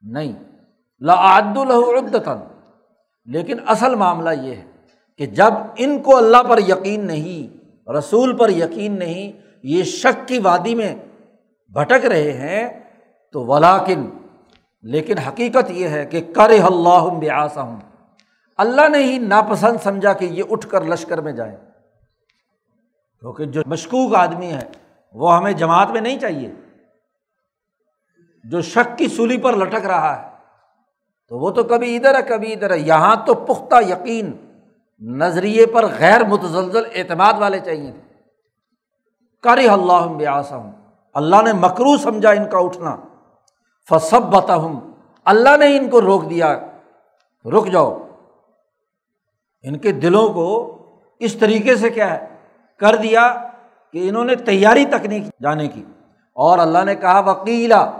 Speaker 1: نہیں۔ لعد الحدن لیکن اصل معاملہ یہ ہے کہ جب ان کو اللہ پر یقین نہیں، رسول پر یقین نہیں، یہ شک کی وادی میں بھٹک رہے ہیں، تو ولاکن لیکن حقیقت یہ ہے کہ کر اللہ بیاسا ہوں اللہ نے ہی ناپسند سمجھا کہ یہ اٹھ کر لشکر میں جائیں۔ کیونکہ جو مشکوک آدمی ہے وہ ہمیں جماعت میں نہیں چاہیے۔ جو شک کی سولی پر لٹک رہا ہے، تو وہ تو کبھی ادھر ہے، کبھی ادھر ہے۔ یہاں تو پختہ یقین نظریے پر غیر متزلزل اعتماد والے چاہیے تھے۔ کر اللہ بیاسا ہوں اللہ نے مکرو سمجھا ان کا اٹھنا۔ فصب بتا ہوں اللہ نے ان کو روک دیا۔ رک جاؤ۔ ان کے دلوں کو اس طریقے سے کیا ہے؟ کر دیا۔ کہ انہوں نے تیاری تک نہیں جانے کی۔ اور اللہ نے کہا وکیلا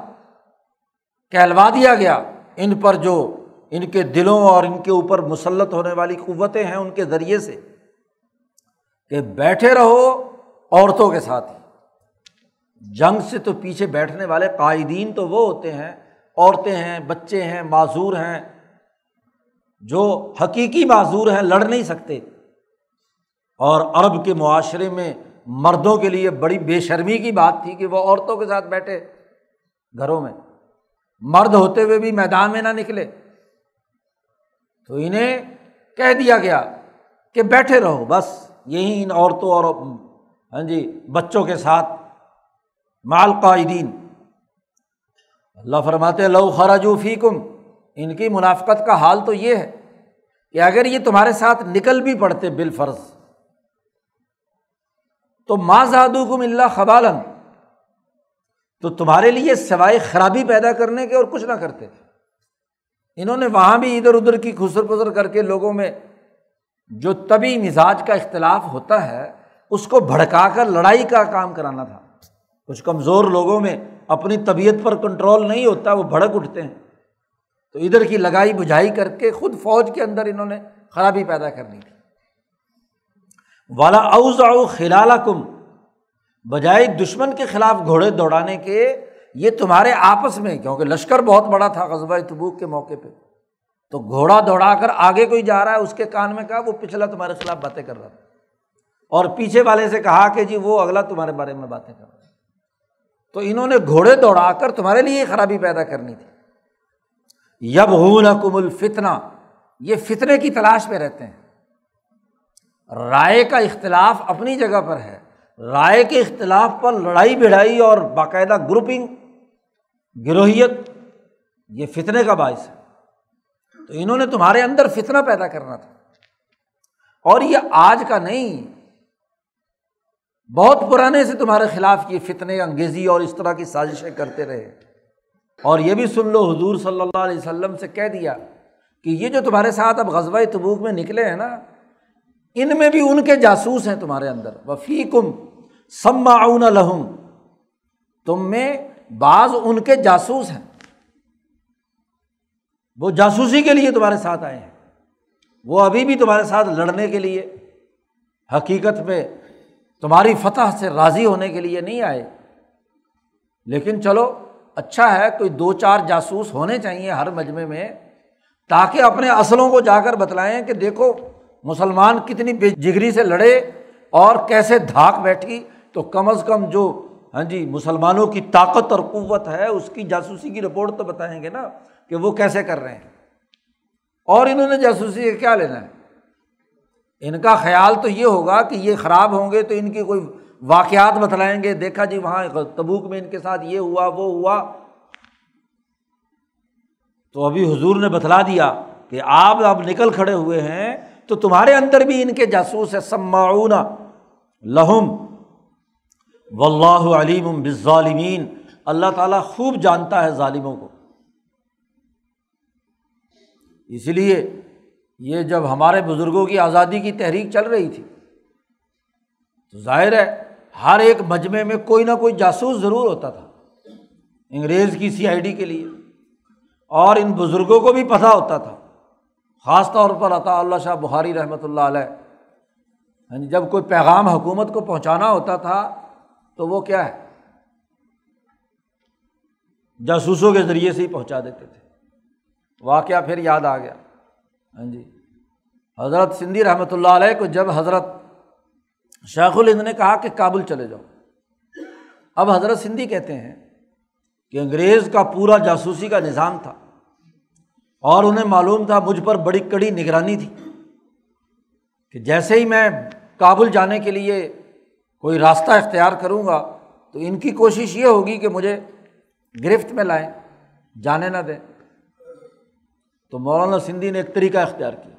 Speaker 1: کہلوا دیا گیا۔ ان پر جو ان کے دلوں اور ان کے اوپر مسلط ہونے والی قوتیں ہیں ان کے ذریعے سے کہ بیٹھے رہو عورتوں کے ساتھ۔ ہی جنگ سے تو پیچھے بیٹھنے والے قائدین تو وہ ہوتے ہیں، عورتیں ہیں، بچے ہیں، معذور ہیں۔ جو حقیقی معذور ہیں، لڑ نہیں سکتے۔ اور عرب کے معاشرے میں مردوں کے لیے بڑی بے شرمی کی بات تھی کہ وہ عورتوں کے ساتھ بیٹھے گھروں میں۔ مرد ہوتے ہوئے بھی میدان میں نہ نکلے۔ تو انہیں کہہ دیا گیا کہ بیٹھے رہو، بس یہی ان عورتوں اور ہاں جی بچوں کے ساتھ۔ مال قائدین اللہ فرماتے لو خراجو فی کم ان کی منافقت کا حال تو یہ ہے کہ اگر یہ تمہارے ساتھ نکل بھی پڑتے بال فرض تو ماں زادو کم اللہ خبالن تو تمہارے لیے سوائے خرابی پیدا کرنے کے اور کچھ نہ کرتے۔ انہوں نے وہاں بھی ادھر ادھر کی خسر پسر کر کے لوگوں میں جو طبی مزاج کا اختلاف ہوتا ہے، اس کو بھڑکا کر لڑائی کا کام کرانا تھا۔ کچھ کمزور لوگوں میں اپنی طبیعت پر کنٹرول نہیں ہوتا، وہ بھڑک اٹھتے ہیں۔ تو ادھر کی لگائی بجھائی کر کے خود فوج کے اندر انہوں نے خرابی پیدا کرنی تھی۔ والا اوز او خلال کم بجائے دشمن کے خلاف گھوڑے دوڑانے کے، یہ تمہارے آپس میں، کیونکہ لشکر بہت بڑا تھا قصبہ تبوک کے موقع پہ۔ تو گھوڑا دوڑا کر آگے کوئی جا رہا ہے، اس کے کان میں کہا، وہ پچھلا تمہارے خلاف باتیں کر رہا تھا۔ اور پیچھے والے سے کہا کہ جی وہ اگلا تمہارے بارے میں باتیں کر رہا تو انہوں نے گھوڑے دوڑا کر تمہارے لیے خرابی پیدا کرنی تھی۔ یب ہوں کم الفتنا یہ فتنے کی تلاش میں رہتے ہیں۔ رائے کا اختلاف اپنی جگہ پر ہے۔ رائے کے اختلاف پر لڑائی بڑھائی اور باقاعدہ گروپنگ، گروہیت، یہ فتنے کا باعث ہے۔ تو انہوں نے تمہارے اندر فتنہ پیدا کرنا تھا۔ اور یہ آج کا نہیں، بہت پرانے سے تمہارے خلاف یہ فتنے، انگیزی اور اس طرح کی سازشیں کرتے رہے۔ اور یہ بھی سن لو، حضور صلی اللہ علیہ وسلم سے کہہ دیا کہ یہ جو تمہارے ساتھ اب غزبۂ تبوک میں نکلے ہیں نا ان میں بھی ان کے جاسوس ہیں تمہارے اندر۔ وفی کم سما لہم، تم میں بعض ان کے جاسوس ہیں۔ وہ جاسوسی کے لیے تمہارے ساتھ آئے ہیں۔ وہ ابھی بھی تمہارے ساتھ لڑنے کے لیے، حقیقت میں تمہاری فتح سے راضی ہونے کے لیے نہیں آئے۔ لیکن چلو اچھا ہے، کوئی دو چار جاسوس ہونے چاہیے ہر مجمے میں، تاکہ اپنے اصلوں کو جا کر بتلائیں کہ دیکھو مسلمان کتنی بے جگری سے لڑے اور کیسے دھاک بیٹھی، تو کم از کم جو ہاں جی مسلمانوں کی طاقت اور قوت ہے، اس کی جاسوسی کی رپورٹ تو بتائیں گے نا کہ وہ کیسے کر رہے ہیں۔ اور انہوں نے جاسوسی کا کیا لینا ہے؟ ان کا خیال تو یہ ہوگا کہ یہ خراب ہوں گے تو ان کی کوئی واقعات بتلائیں گے، دیکھا جی وہاں تبوک میں ان کے ساتھ یہ ہوا، وہ ہوا۔ تو ابھی حضور نے بتلا دیا کہ آپ اب نکل کھڑے ہوئے ہیں تو تمہارے اندر بھی ان کے جاسوس ہے سماؤن لہم و اللہ علیم بظالمین اللہ تعالیٰ خوب جانتا ہے ظالموں کو۔ اس لیے یہ جب ہمارے بزرگوں کی آزادی کی تحریک چل رہی تھی، تو ظاہر ہے ہر ایک مجمے میں کوئی نہ کوئی جاسوس ضرور ہوتا تھا۔ انگریز کی سی آئی ڈی کے لیے اور ان بزرگوں کو بھی پتہ ہوتا تھا۔ خاص طور پر عطا اللہ شاہ بخاری رحمۃ اللہ علیہ۔ ہاں جی جب کوئی پیغام حکومت کو پہنچانا ہوتا تھا تو وہ کیا ہے؟ جاسوسوں کے ذریعے سے ہی پہنچا دیتے تھے۔ واقعہ پھر یاد آ گیا۔ ہاں جی حضرت سندھی رحمۃ اللہ علیہ کو جب حضرت شیخ الہند نے کہا کہ کابل چلے جاؤ۔ اب حضرت سندھی کہتے ہیں کہ انگریز کا پورا جاسوسی کا نظام تھا۔ اور انہیں معلوم تھا مجھ پر بڑی کڑی نگرانی تھی کہ جیسے ہی میں کابل جانے کے لیے کوئی راستہ اختیار کروں گا، تو ان کی کوشش یہ ہوگی کہ مجھے گرفت میں لائیں، جانے نہ دیں۔ تو مولانا سندھی نے ایک طریقہ اختیار کیا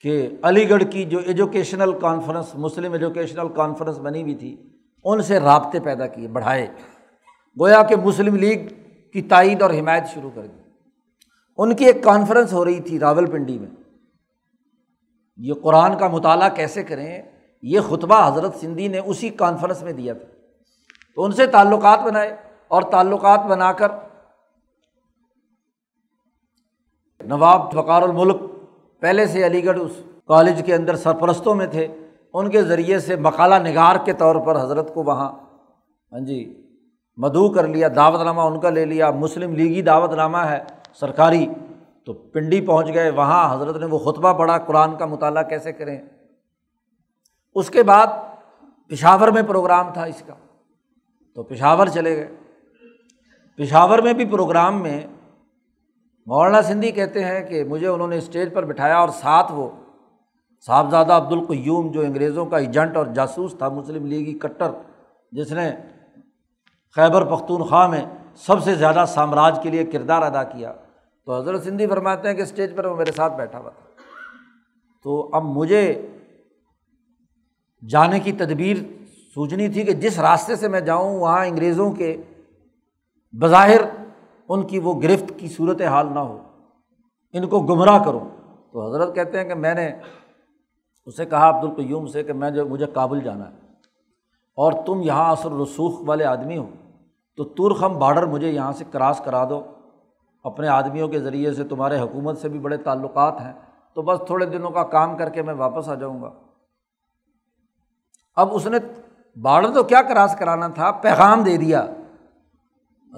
Speaker 1: کہ علی گڑھ کی جو ایجوکیشنل کانفرنس مسلم ایجوکیشنل کانفرنس بنی ہوئی تھی، ان سے رابطے پیدا کیے، بڑھائے۔ گویا کہ مسلم لیگ کی تائید اور حمایت شروع کر دی۔ ان کی ایک کانفرنس ہو رہی تھی راول پنڈی میں۔ یہ قرآن کا مطالعہ کیسے کریں؟ یہ خطبہ حضرت سندھی نے اسی کانفرنس میں دیا تھا۔ تو ان سے تعلقات بنائے اور تعلقات بنا کر نواب فقار الملک، پہلے سے علی گڑھ اس کالج کے اندر سرپرستوں میں تھے۔ ان کے ذریعے سے مقالہ نگار کے طور پر حضرت کو وہاں ہاں جی مدعو کر لیا دعوت نامہ ان کا لے لیا۔ مسلم لیگی دعوت نامہ ہے۔ سرکاری تو پنڈی پہنچ گئے، وہاں حضرت نے وہ خطبہ پڑھا، قرآن کا مطالعہ کیسے کریں؟ اس کے بعد پشاور میں پروگرام تھا اس کا، تو پشاور چلے گئے۔ پشاور میں بھی پروگرام میں مولانا سندھی کہتے ہیں کہ مجھے انہوں نے اسٹیج پر بٹھایا اور ساتھ وہ صاحبزادہ عبد القیوم جو انگریزوں کا ایجنٹ اور جاسوس تھا، مسلم لیگی کٹر، جس نے خیبر پختونخوا میں سب سے زیادہ سامراج کے لیے کردار ادا کیا۔ تو حضرت سندھی فرماتے ہیں کہ اسٹیج پر وہ میرے ساتھ بیٹھا ہوا تھا۔ تو اب مجھے جانے کی تدبیر سوچنی تھی کہ جس راستے سے میں جاؤں، وہاں انگریزوں کے بظاہر ان کی وہ گرفت کی صورت حال نہ ہو، ان کو گمراہ کروں۔ تو حضرت کہتے ہیں کہ میں نے اسے کہا، عبد القیوم سے کہ میں جو مجھے کابل جانا ہے اور تم یہاں اثر رسوخ والے آدمی ہو، تو ترخم بارڈر مجھے یہاں سے کراس کرا دو۔ اپنے آدمیوں کے ذریعے سے تمہارے حکومت سے بھی بڑے تعلقات ہیں، تو بس تھوڑے دنوں کا کام کر کے میں واپس آ جاؤں گا۔ اب اس نے بارڈر تو کیا کراس کرانا تھا، پیغام دے دیا۔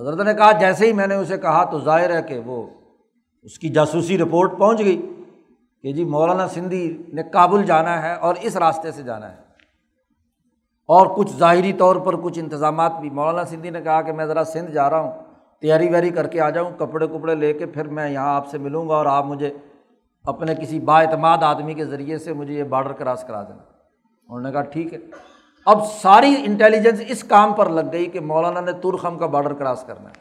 Speaker 1: حضرت نے کہا، جیسے ہی میں نے اسے کہا تو ظاہر ہے کہ وہ اس کی جاسوسی رپورٹ پہنچ گئی کہ جی مولانا سندھی نے کابل جانا ہے اور اس راستے سے جانا ہے۔ اور کچھ ظاہری طور پر کچھ انتظامات بھی۔ مولانا سندھی نے کہا کہ میں ذرا سندھ جا رہا ہوں۔ تیاری ویاری کر کے آ جاؤں، کپڑے کپڑے لے کے پھر میں یہاں آپ سے ملوں گا اور آپ مجھے اپنے کسی با اعتماد آدمی کے ذریعے سے مجھے یہ بارڈر کراس کرا دینا۔ انہوں نے کہا، ٹھیک ہے۔ اب ساری انٹیلیجنس اس کام پر لگ گئی کہ مولانا نے ترخم کا بارڈر کراس کرنا ہے۔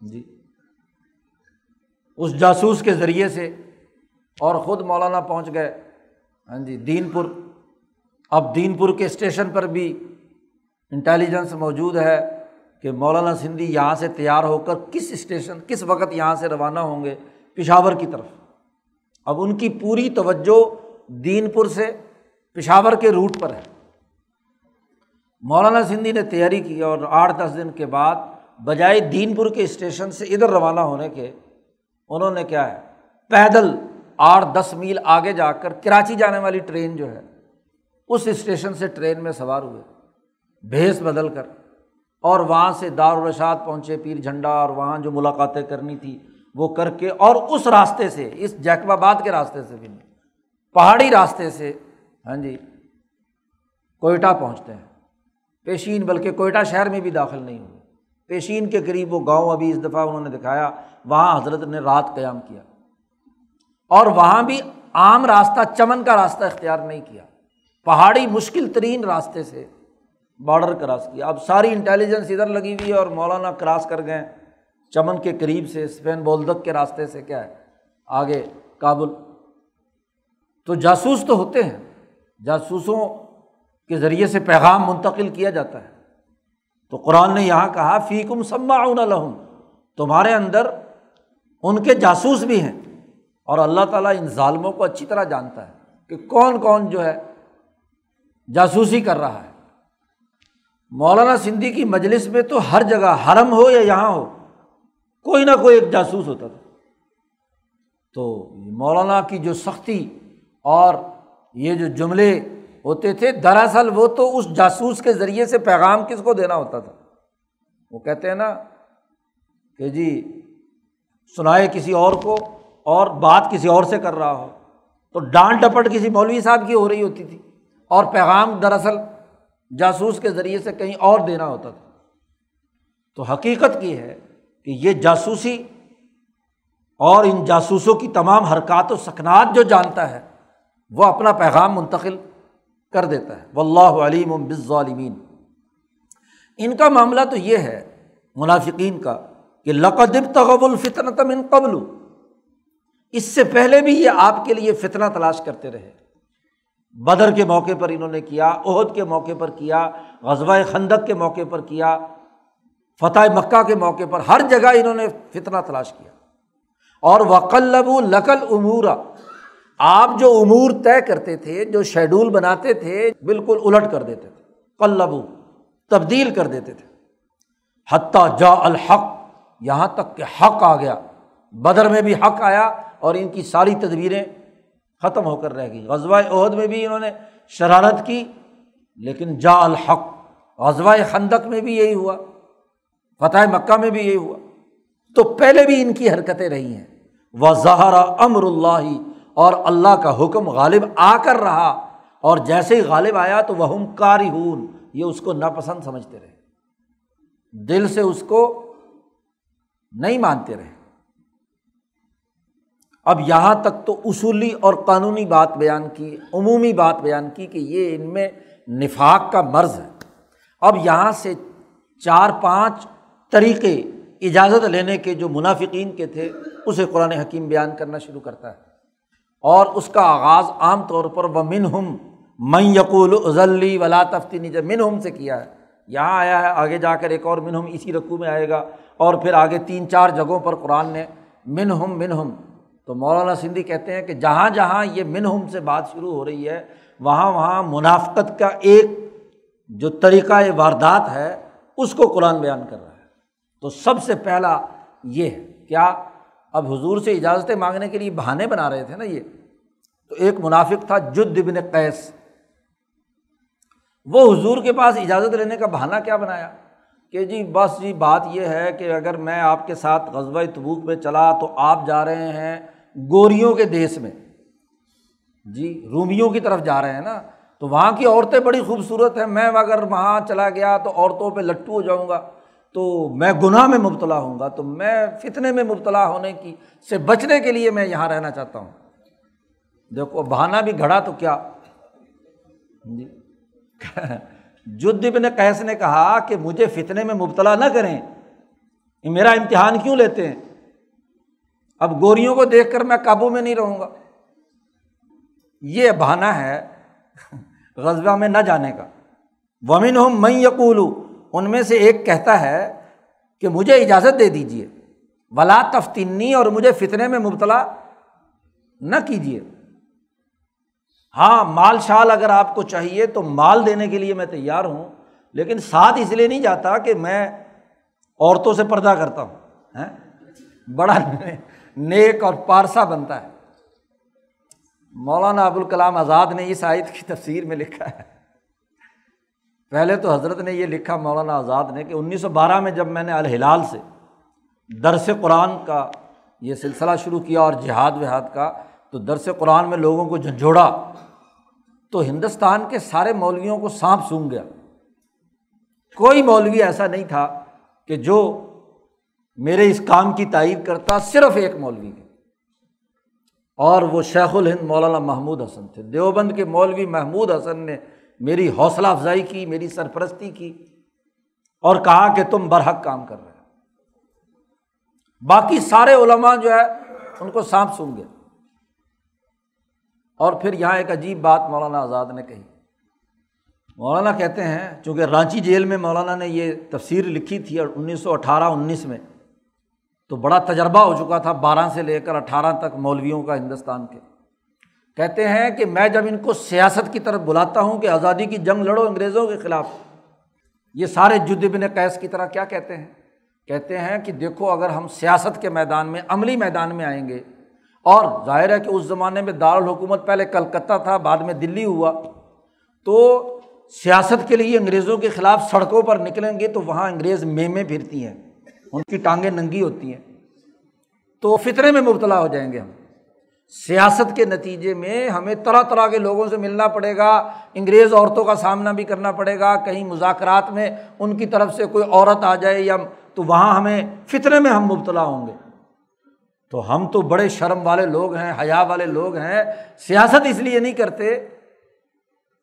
Speaker 1: جی۔ اس جاسوس کے ذریعے سے اور خود مولانا پہنچ گئے۔ ہاں جی دین پور اب دین پور کے اسٹیشن پر بھی انٹیلیجنس موجود ہے۔ کہ مولانا سندھی یہاں سے تیار ہو کر کس اسٹیشن، کس وقت یہاں سے روانہ ہوں گے؟ پشاور کی طرف۔ اب ان کی پوری توجہ دین پور سے پشاور کے روٹ پر ہے۔ مولانا سندھی نے تیاری کی اور آٹھ دس دن کے بعد بجائے دین پور کے اسٹیشن سے ادھر روانہ ہونے کے انہوں نے کیا ہے؟ پیدل آٹھ دس میل آگے جا کر کراچی جانے والی ٹرین جو ہے، اس اسٹیشن سے ٹرین میں سوار ہوئے۔ بھیس بدل کر اور وہاں سے دارالرشاد پہنچے، پیر جھنڈا، اور وہاں جو ملاقاتیں کرنی تھی، وہ کر کے اور اس راستے سے، اس جیکب آباد کے راستے سے بھی نہیں، پہاڑی راستے سے ہاں جی کوئٹہ پہنچتے ہیں۔ پیشین، بلکہ کوئٹہ شہر میں بھی داخل نہیں ہوئے۔ پیشین کے قریب وہ گاؤں ابھی اس دفعہ انہوں نے دکھایا، وہاں حضرت نے رات قیام کیا۔ اور وہاں بھی عام راستہ، چمن کا راستہ اختیار نہیں کیا۔ پہاڑی مشکل ترین راستے سے بارڈر کراس کیا اب ساری انٹیلیجنس ادھر لگی ہوئی ہے اور مولانا کراس کر گئے چمن کے قریب سے اسپین بولدک کے راستے سے کیا ہے؟ آگے کابل۔ تو جاسوس تو ہوتے ہیں۔ جاسوسوں کے ذریعے سے پیغام منتقل کیا جاتا ہے۔ تو قرآن نے یہاں کہا، فیکم سما لہم۔ تمہارے اندر ان کے جاسوس بھی ہیں۔ اور اللہ تعالیٰ ان ظالموں کو اچھی طرح جانتا ہے کہ کون کون جو ہے جاسوسی کر رہا ہے۔ مولانا سندھی کی مجلس میں تو ہر جگہ حرم ہو یا یہاں ہو، کوئی نہ کوئی ایک جاسوس ہوتا تھا۔ تو مولانا کی جو سختی اور یہ جو جملے ہوتے تھے، دراصل وہ تو اس جاسوس کے ذریعے سے پیغام کس کو دینا ہوتا تھا۔ وہ کہتے ہیں نا کہ جی سنائے کسی اور کو اور بات کسی اور سے کر رہا ہو۔ تو ڈانٹ ڈپٹ کسی مولوی صاحب کی ہو رہی ہوتی تھی۔ اور پیغام دراصل جاسوس کے ذریعے سے کہیں اور دینا ہوتا تھا۔ تو حقیقت کی ہے کہ یہ جاسوسی اور ان جاسوسوں کی تمام حرکات و سکنات جو جانتا ہے، وہ اپنا پیغام منتقل کر دیتا ہے۔ و اللہ علیم بظالمین ان کا معاملہ تو یہ ہے منافقین کا کہ لقدب تغب الفطنتم ان قبل۔ اس سے پہلے بھی یہ آپ کے لیے فتنہ تلاش کرتے رہے۔ بدر کے موقع پر انہوں نے کیا عہد کے موقع پر کیا غزبۂ خندق کے موقع پر کیا، فتح مکہ کے موقع پر، ہر جگہ انہوں نے فتنہ تلاش کیا۔ اور وکلب لقل امور آپ جو امور طے کرتے تھے، جو شیڈول بناتے تھے، بالکل الٹ کر دیتے تھے۔ قلبو تبدیل کر دیتے تھے۔ حتیٰ جا الحق۔ یہاں تک کہ حق آ گیا۔ بدر میں بھی حق آیا اور ان کی ساری تدبیریں ختم ہو کر رہ گئی۔ غزوہ عہد میں بھی انہوں نے شرارت کی، لیکن جا الحق۔ غزوہ خندق میں بھی یہی ہوا۔ فتح مکہ میں بھی یہی ہوا۔ تو پہلے بھی ان کی حرکتیں رہی ہیں۔ وہ زہرا امر اللہ اور اللہ کا حکم غالب آ کر رہا۔ اور جیسے ہی غالب آیا تو وہ کاری ہون یہ اس کو ناپسند سمجھتے رہے۔ دل سے اس کو نہیں مانتے رہے۔ اب یہاں تک تو اصولی اور قانونی بات بیان کی، عمومی بات بیان کی کہ یہ ان میں نفاق کا مرض ہے۔ اب یہاں سے چار پانچ طریقے اجازت لینے کے جو منافقین کے تھے، اسے قرآن حکیم بیان کرنا شروع کرتا ہے۔ اور اس کا آغاز عام طور پر وہ من ہم میں یقول ازلی ولا تفتی جب من ہم سے کیا ہے۔ یہاں آیا ہے، آگے جا کر ایک اور من ہم اسی رقو میں آئے گا۔ اور پھر آگے تین چار جگہوں پر قرآن نے من ہم من ہم تو مولانا سندھی کہتے ہیں کہ جہاں جہاں یہ من ہم سے بات شروع ہو رہی ہے، وہاں وہاں منافقت کا ایک جو طریقۂ واردات ہے، اس کو قرآن بیان کر رہا ہے۔ تو سب سے پہلا یہ ہے، کیا اب حضور سے اجازتیں مانگنے کے لیے بہانے بنا رہے تھے نا یہ؟ تو ایک منافق تھا جد ابن قیس۔ وہ حضور کے پاس اجازت لینے کا بہانہ کیا بنایا؟ کہ جی بس جی بات یہ ہے کہ اگر میں آپ کے ساتھ غزبۂ تبوک میں چلا تو آپ جا رہے ہیں گوریوں کے دیس میں۔ جی رومیوں کی طرف جا رہے ہیں نا، تو وہاں کی عورتیں بڑی خوبصورت ہیں۔ میں اگر وہاں چلا گیا تو عورتوں پہ لٹو ہو جاؤں گا۔ تو میں گناہ میں مبتلا ہوں گا۔ تو میں فتنے میں مبتلا ہونے کی، سے بچنے کے لیے میں یہاں رہنا چاہتا ہوں۔ دیکھو بہانا بھی گھڑا تو کیا؟ جی۔ جد ابن قیس نے کہا کہ مجھے فتنے میں مبتلا نہ کریں۔ میرا امتحان کیوں لیتے ہیں؟ اب گوریوں کو دیکھ کر میں قابو میں نہیں رہوں گا۔ یہ بہانا ہے غزبہ میں نہ جانے کا۔ ومن ہوں میں یقول ان میں سے ایک کہتا ہے کہ مجھے اجازت دے دیجیے ولا تفتینی اور مجھے فتنے میں مبتلا نہ کیجیے ہاں مال شال اگر آپ کو چاہیے تو مال دینے کے لیے میں تیار ہوں، لیکن ساتھ اس لیے نہیں جاتا کہ میں عورتوں سے پردہ کرتا ہوں بڑا نیک اور پارسا بنتا ہے۔ مولانا ابوالکلام آزاد نے اس آیت کی تفسیر میں لکھا ہے۔ پہلے تو حضرت نے یہ لکھا مولانا آزاد نے کہ انیس سو بارہ میں جب میں نے الحلال سے درس قرآن کا یہ سلسلہ شروع کیا اور جہاد وہاد کا، تو درس قرآن میں لوگوں کو جھنجھوڑا، تو ہندوستان کے سارے مولویوں کو سانپ سونگ گیا۔ کوئی مولوی ایسا نہیں تھا کہ جو میرے اس کام کی تائید کرتا صرف ایک مولوی کے اور وہ شیخ الہند مولانا محمود حسن تھے۔ دیوبند کے مولوی محمود حسن نے میری حوصلہ افزائی کی، میری سرپرستی کی اور کہا کہ تم برحق کام کر رہے باقی سارے علماء جو ہے، ان کو سانپ سونگ گیا اور پھر یہاں ایک عجیب بات مولانا آزاد نے کہی۔ مولانا کہتے ہیں، چونکہ رانچی جیل میں مولانا نے یہ تفسیر لکھی تھی اور انیس سو اٹھارہ، انیس میں تو بڑا تجربہ ہو چکا تھا بارہ سے لے کر اٹھارہ تک مولویوں کا ہندوستان کے۔ کہتے ہیں کہ میں جب ان کو سیاست کی طرف بلاتا ہوں کہ آزادی کی جنگ لڑو انگریزوں کے خلاف، یہ سارے جد بن قیس کی طرح کیا کہتے ہیں؟ کہتے ہیں کہ دیکھو، اگر ہم سیاست کے میدان میں، عملی میدان میں آئیں گے، اور ظاہر ہے کہ اس زمانے میں دارالحکومت پہلے کلکتہ تھا، بعد میں دلی ہوا، تو سیاست کے لیے انگریزوں کے خلاف سڑکوں پر نکلیں گے تو وہاں انگریز میمیں پھرتی ہیں۔ ان کی ٹانگیں ننگی ہوتی ہیں۔ تو فطرے میں مبتلا ہو جائیں گے ہم۔ سیاست کے نتیجے میں ہمیں طرح طرح کے لوگوں سے ملنا پڑے گا، انگریز عورتوں کا سامنا بھی کرنا پڑے گا، کہیں مذاکرات میں ان کی طرف سے کوئی عورت آ جائے یا تو وہاں ہمیں فطرے میں ہم مبتلا ہوں گے۔ تو ہم تو بڑے شرم والے لوگ ہیں، حیا والے لوگ ہیں۔ سیاست اس لیے نہیں کرتے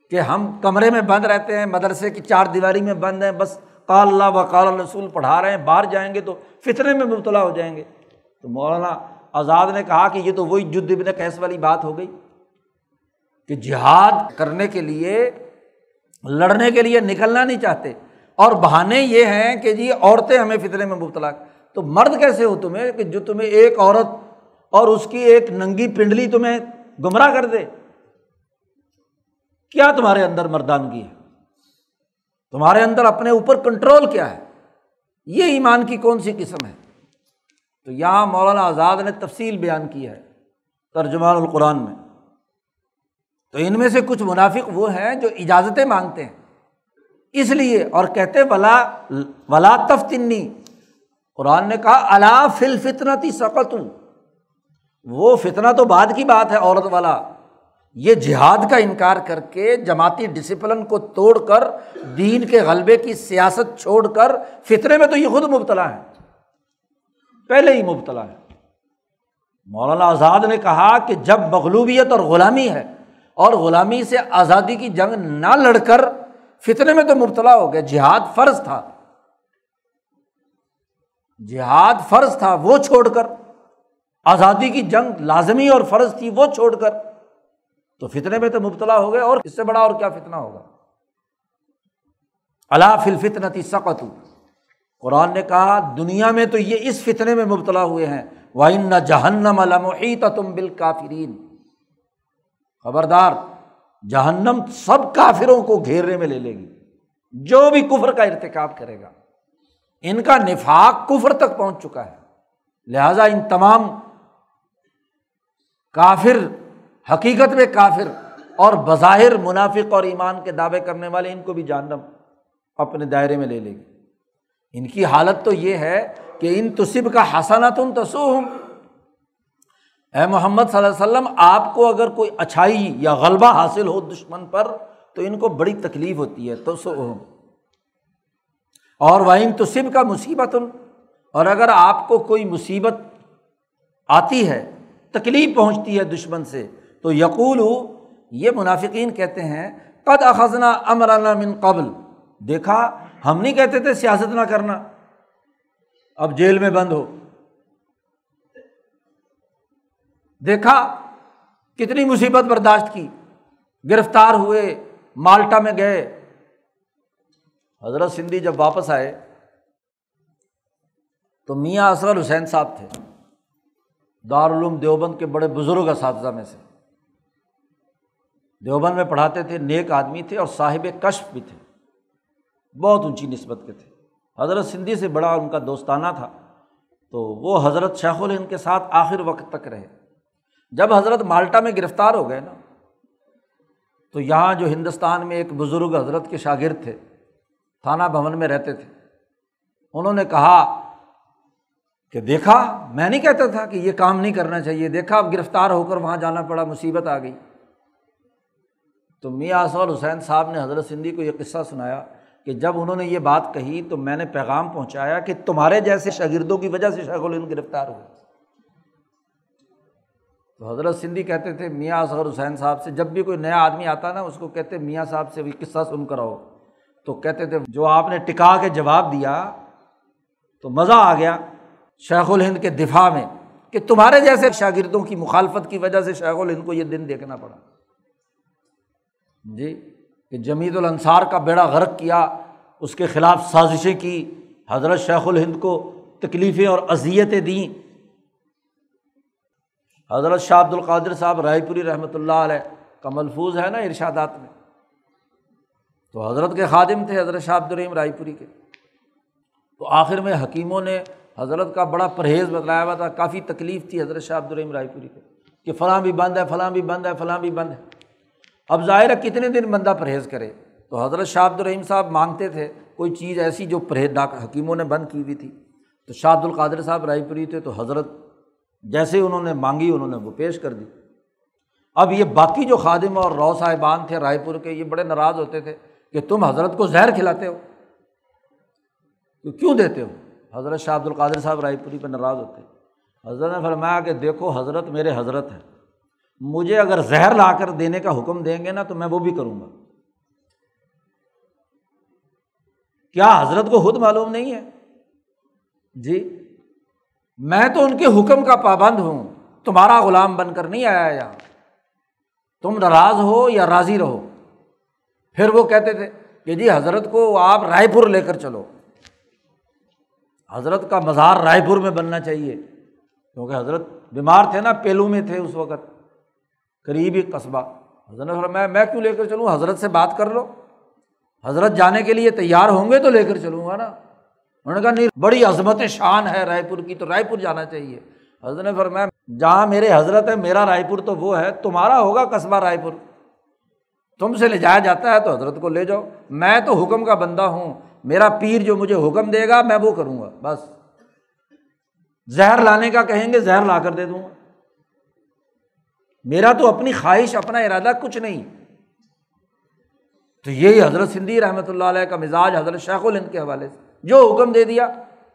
Speaker 1: کہ ہم کمرے میں بند رہتے ہیں، مدرسے کی چار دیواری میں بند ہیں، بس کال اللہ و کال رسول پڑھا رہے ہیں، باہر جائیں گے تو فطرے میں مبتلا ہو جائیں گے۔ تو مولانا آزاد نے کہا کہ یہ تو وہی جد ابن قیس والی بات ہو گئی کہ جہاد کرنے کے لیے، لڑنے کے لیے نکلنا نہیں چاہتے۔ اور بہانے یہ ہیں کہ جی عورتیں ہمیں فطرے میں مبتلا۔ تو مرد کیسے ہو تمہیں کہ جو تمہیں ایک عورت اور اس کی ایک ننگی پنڈلی تمہیں گمراہ کر دے؟ کیا تمہارے اندر مردانگی ہے؟ تمہارے اندر اپنے اوپر کنٹرول کیا ہے؟ یہ ایمان کی کون سی قسم ہے؟ تو یہاں مولانا آزاد نے تفصیل بیان کی ہے ترجمان القرآن میں۔ تو ان میں سے کچھ منافق وہ ہیں جو اجازتیں مانگتے ہیں۔ اس لیے اور کہتے ولا ولا تفتنی۔ قرآن نے کہا اللہ فل فتنا تھی سقت وہ فتنا تو بعد کی بات ہے، عورت والا۔ یہ جہاد کا انکار کر کے جماعتی ڈسپلن کو توڑ کر، دین کے غلبے کی سیاست چھوڑ کر، فطرے میں تو یہ خود مبتلا ہے پہلے ہی مبتلا ہے مولانا آزاد نے کہا کہ جب مغلوبیت اور غلامی ہے اور غلامی سے آزادی کی جنگ نہ لڑ کر فتنے میں تو مبتلا ہو گیا جہاد فرض تھا۔ جہاد فرض تھا، وہ چھوڑ کر۔ آزادی کی جنگ لازمی اور فرض تھی، وہ چھوڑ کر۔ تو فتنے میں تو مبتلا ہو گئے اور اس سے بڑا اور کیا فتنا ہوگا؟ اللہ فل سقت قرآن نے کہا، دنیا میں تو یہ اس فتنے میں مبتلا ہوئے ہیں۔ وائن نہ جہنم علمحیط تم بال کافرین خبردار، جہنم سب کافروں کو گھیرنے میں لے لے گی۔ جو بھی کفر کا ارتکاب کرے گا۔ ان کا نفاق کفر تک پہنچ چکا ہے۔ لہذا ان تمام کافر حقیقت میں کافر اور بظاہر منافق اور ایمان کے دعوے کرنے والے ان کو بھی جہنم اپنے دائرے میں لے لے گی۔ ان کی حالت تو یہ ہے کہ ان تصب کا حسنت ان تسوم اے محمد صلی اللہ علیہ وسلم، آپ کو اگر کوئی اچھائی یا غلبہ حاصل ہو دشمن پر، تو ان کو بڑی تکلیف ہوتی ہے۔ تو سو اور وائم تو سب کا مصیبت اور اگر آپ کو کوئی مصیبت آتی ہے، تکلیف پہنچتی ہے دشمن سے تو یقول یہ منافقین کہتے ہیں، قد اخذنا امرانا من قبل۔ دیکھا، ہم نہیں کہتے تھے سیاست نہ کرنا۔ اب جیل میں بند ہو۔ دیکھا، کتنی مصیبت برداشت کی۔ گرفتار ہوئے، مالٹا میں گئے۔ حضرت سندھی جب واپس آئے، تو میاں اصغر حسین صاحب تھے۔ دارالعلوم دیوبند کے بڑے بزرگ اساتذہ میں سے۔ دیوبند میں پڑھاتے تھے، نیک آدمی تھے اور صاحب کشف بھی تھے۔ بہت اونچی نسبت کے تھے۔ حضرت سندھی سے بڑا ان کا دوستانہ تھا۔ تو وہ حضرت شیخ الہند کے ساتھ آخر وقت تک رہے۔ جب حضرت مالٹا میں گرفتار ہو گئے نا، تو یہاں جو ہندوستان میں ایک بزرگ حضرت کے شاگرد تھے، تھانہ بھون میں رہتے تھے۔ انہوں نے کہا کہ دیکھا، میں نہیں کہتا تھا کہ یہ کام نہیں کرنا چاہیے، دیکھا، اب گرفتار ہو کر وہاں جانا پڑا، مصیبت آ گئی۔ تو میاں اصول حسین صاحب نے حضرت سندھی کو یہ قصہ سنایا کہ جب انہوں نے یہ بات کہی تو میں نے پیغام پہنچایا کہ تمہارے جیسے شاگردوں کی وجہ سے شیخ الہند گرفتار ہوئے۔ تو حضرت سندھی کہتے تھے، میاں اصغر حسین صاحب سے جب بھی کوئی نیا آدمی آتا نا، اس کو کہتے میاں صاحب سے بھی قصہ سن کر آؤ۔ تو کہتے تھے، جو آپ نے ٹکا کے جواب دیا تو مزہ آ گیا شیخ الہند کے دفاع میں کہ تمہارے جیسے شاگردوں کی مخالفت کی وجہ سے شیخ الہند کو یہ دن دیکھنا پڑا۔ جی کہ جمیت الانصار کا بیڑا غرق کیا، اس کے خلاف سازشیں کی، حضرت شیخ الہند کو تکلیفیں اور اذیتیں دیں۔ حضرت شاہ عبد القادر صاحب رائے پوری رحمۃ اللہ علیہ کا ملفوظ ہے نا ارشادات میں۔ تو حضرت کے خادم تھے، حضرت شاہ عبد الرحیم رائے پوری کے۔ تو آخر میں حکیموں نے حضرت کا بڑا پرہیز بتلایا ہوا تھا، کافی تکلیف تھی حضرت شاہ عبد الرحیم رائے پوری کے، کہ فلاں بھی بند ہے، فلاں بھی بند ہے، فلاں بھی بند ہے۔ اب ظاہر ہے کتنے دن بندہ پرہیز کرے۔ تو حضرت شاہ عبد الرحیم صاحب مانگتے تھے، کوئی چیز ایسی جو پرہیز ڈاک حکیموں نے بند کی ہوئی تھی۔ تو شاہ عبد القادر صاحب رائے پوری تھے تو حضرت جیسے انہوں نے مانگی، انہوں نے وہ پیش کر دی۔ ب یہ باقی جو خادم اور رو صاحبان تھے رائے پور کے، یہ بڑے ناراض ہوتے تھے کہ تم حضرت کو زہر کھلاتے ہو۔ تو کیوں دیتے ہو؟ حضرت شاہ عبد القادر صاحب رائے پوری پہ ناراض ہوتے۔ حضرت نے فرمایا کہ دیکھو، حضرت میرے حضرت ہیں۔ مجھے اگر زہر لا کر دینے کا حکم دیں گے نا تو میں وہ بھی کروں گا۔ کیا حضرت کو خود معلوم نہیں ہے؟ جی میں تو ان کے حکم کا پابند ہوں۔ تمہارا غلام بن کر نہیں آیا یہاں۔ تم ناراض ہو یا راضی رہو؟ پھر وہ کہتے تھے کہ جی حضرت کو آپ رائے پور لے کر چلو۔ حضرت کا مزار رائے پور میں بننا چاہیے۔ کیونکہ حضرت بیمار تھے نا پہلو میں تھے اس وقت۔ قریبی قصبہ۔ حضرت میں میں کیوں لے کر چلوں؟ حضرت سے بات کر لو۔ حضرت جانے کے لیے تیار ہوں گے تو لے کر چلوں گا نا۔ انہوں نے کہا، نہیں، بڑی عظمت شان ہے رائے پور کی، تو رائے پور جانا چاہیے۔ حضرت نے فرمایا، جہاں میرے حضرت ہے میرا رائے پور تو وہ ہے، تمہارا ہوگا قصبہ رائے پور۔ تم سے لے جایا جاتا ہے تو حضرت کو لے جاؤ۔ میں تو حکم کا بندہ ہوں، میرا پیر جو مجھے حکم دے گا، میں وہ کروں گا، بس۔ زہر لانے کا کہیں گے، زہر لا کر دے دوں گا۔ میرا تو اپنی خواہش، اپنا ارادہ کچھ نہیں۔ تو یہی حضرت سندھی رحمۃ اللہ علیہ کا مزاج، حضرت شیخ الہند کے حوالے سے۔ جو حکم دے دیا،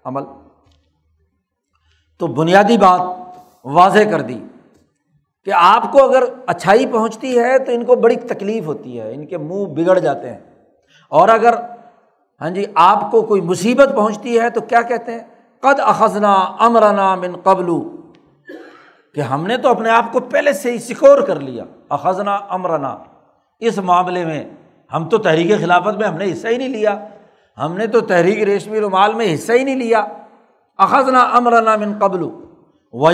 Speaker 1: عمل۔ تو بنیادی بات واضح کر دی کہ آپ کو اگر اچھائی پہنچتی ہے، تو ان کو بڑی تکلیف ہوتی ہے، ان کے منہ بگڑ جاتے ہیں۔ اور اگر ہاں جی آپ کو کوئی مصیبت پہنچتی ہے، تو کیا کہتے ہیں؟ قد اخذنا امرانا من قبل۔ کہ ہم نے تو اپنے آپ کو پہلے سے ہی سکور کر لیا۔ اخذنا امرنا۔ اس معاملے میں ہم تو تحریک خلافت میں ہم نے حصہ ہی نہیں لیا۔ ہم نے تو تحریک ریشمی رومال میں حصہ ہی نہیں لیا۔ اخذنا امرنا من قبل۔ و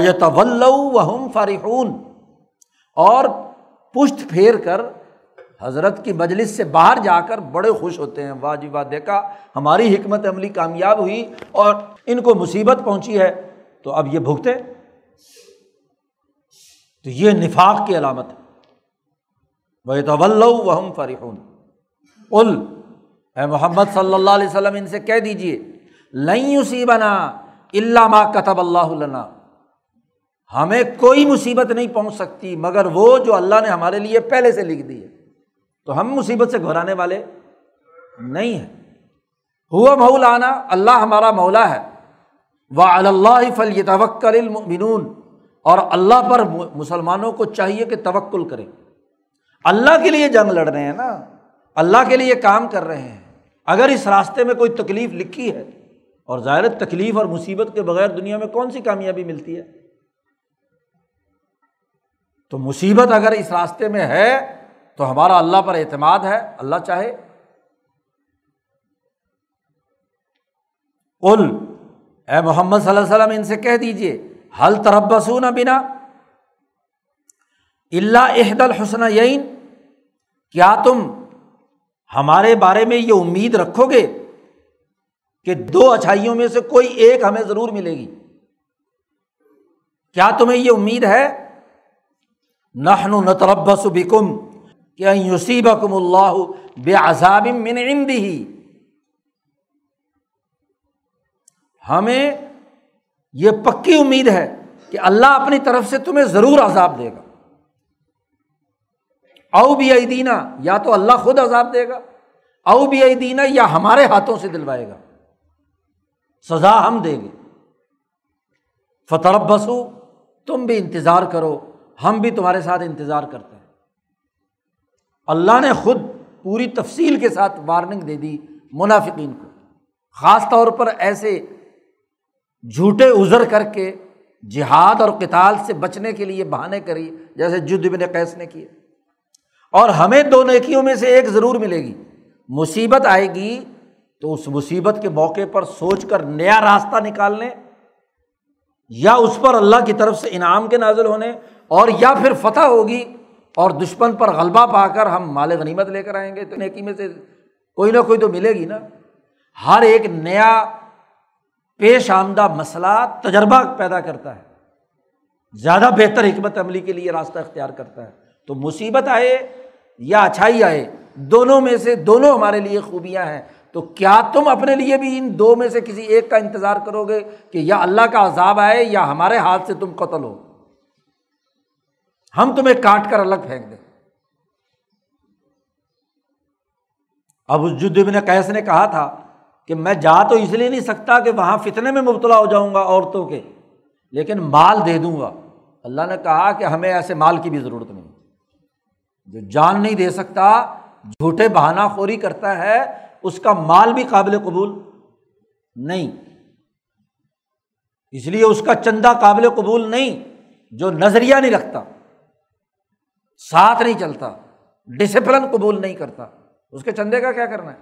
Speaker 1: ہم فارحون اور پشت پھیر کر حضرت کی مجلس سے باہر جا کر بڑے خوش ہوتے ہیں۔ واہ جی واہ، دیکھا، ہماری حکمت عملی کامیاب ہوئی اور ان کو مصیبت پہنچی ہے۔ تو اب یہ بھگتے۔ تو یہ نفاق کی علامت ہے۔ وہ تو ہم فرحون۔ ال اے محمد صلی اللہ علیہ وسلم، ان سے کہہ دیجیے لئی اسی بنا اللہ کتب اللہ علّہ ہمیں کوئی مصیبت نہیں پہنچ سکتی، مگر وہ جو اللہ نے ہمارے لیے پہلے سے لکھ دی ہے۔ تو ہم مصیبت سے گھرانے والے نہیں ہیں۔ ہوا مولانا، اللہ ہمارا مولا ہے۔ وہ اللہ فل یہ توکل اور اللہ پر مسلمانوں کو چاہیے کہ توکل کرے اللہ کے لیے جنگ لڑ رہے ہیں نا۔ اللہ کے لیے کام کر رہے ہیں۔ اگر اس راستے میں کوئی تکلیف لکھی ہے اور ظاہر تکلیف اور مصیبت کے بغیر دنیا میں کون سی کامیابی ملتی ہے؟ تو مصیبت اگر اس راستے میں ہے تو ہمارا اللہ پر اعتماد ہے۔ اللہ چاہے۔ قل، اے محمد صلی اللہ علیہ وسلم، ان سے کہہ دیجیے حل تربسون بنا؟ اللہ عہد الحسن یعین کیا تم ہمارے بارے میں یہ امید رکھو گے کہ دو اچھائیوں میں سے کوئی ایک ہمیں ضرور ملے گی؟ کیا تمہیں یہ امید ہے؟ نہن نتربس بکم کہ یوسیب کم اللہ بے عذاب من عندی ہمیں یہ پکی امید ہے کہ اللہ اپنی طرف سے تمہیں ضرور عذاب دے گا۔ او بھی دینا یا تو اللہ خود عذاب دے گا، او بھی دینا یا ہمارے ہاتھوں سے دلوائے گا۔ سزا ہم دیں گے۔ فتح بسو تم بھی انتظار کرو، ہم بھی تمہارے ساتھ انتظار کرتے ہیں۔ اللہ نے خود پوری تفصیل کے ساتھ وارننگ دے دی منافقین کو۔ خاص طور پر ایسے جھوٹے ازر کر کے جہاد اور کتال سے بچنے کے لیے بہانے کری، جیسے جد بن قیس نے کیے۔ اور ہمیں دو نیکیوں میں سے ایک ضرور ملے گی۔ مصیبت آئے گی تو اس مصیبت کے موقع پر سوچ کر نیا راستہ نکالنے یا اس پر اللہ کی طرف سے انعام کے نازل ہونے، اور یا پھر فتح ہوگی اور دشمن پر غلبہ پا کر ہم مال غنیمت لے کر آئیں گے۔ تو نیکی میں سے کوئی نہ کوئی تو ملے گی نا۔ ہر ایک نیا پیش آمدہ مسئلہ تجربہ پیدا کرتا ہے۔ زیادہ بہتر حکمت عملی کے لیے راستہ اختیار کرتا ہے۔ تو مصیبت آئے یا اچھائی آئے، دونوں میں سے دونوں ہمارے لیے خوبیاں ہیں۔ تو کیا تم اپنے لیے بھی ان دو میں سے کسی ایک کا انتظار کرو گے کہ یا اللہ کا عذاب آئے یا ہمارے ہاتھ سے تم قتل ہو؟ ہم تمہیں کاٹ کر الگ پھینک دیں۔ اب اس جد نے کیس نے کہا تھا کہ میں جا تو اس لیے نہیں سکتا کہ وہاں فتنے میں مبتلا ہو جاؤں گا عورتوں کے، لیکن مال دے دوں گا۔ اللہ نے کہا کہ ہمیں ایسے مال کی بھی ضرورت نہیں۔ جو جان نہیں دے سکتا، جھوٹے بہانہ خوری کرتا ہے، اس کا مال بھی قابل قبول نہیں۔ اس لیے اس کا چندہ قابل قبول نہیں، جو نظریہ نہیں رکھتا، ساتھ نہیں چلتا ڈسپلن قبول نہیں کرتا۔ اس کے چندے کا کیا کرنا ہے؟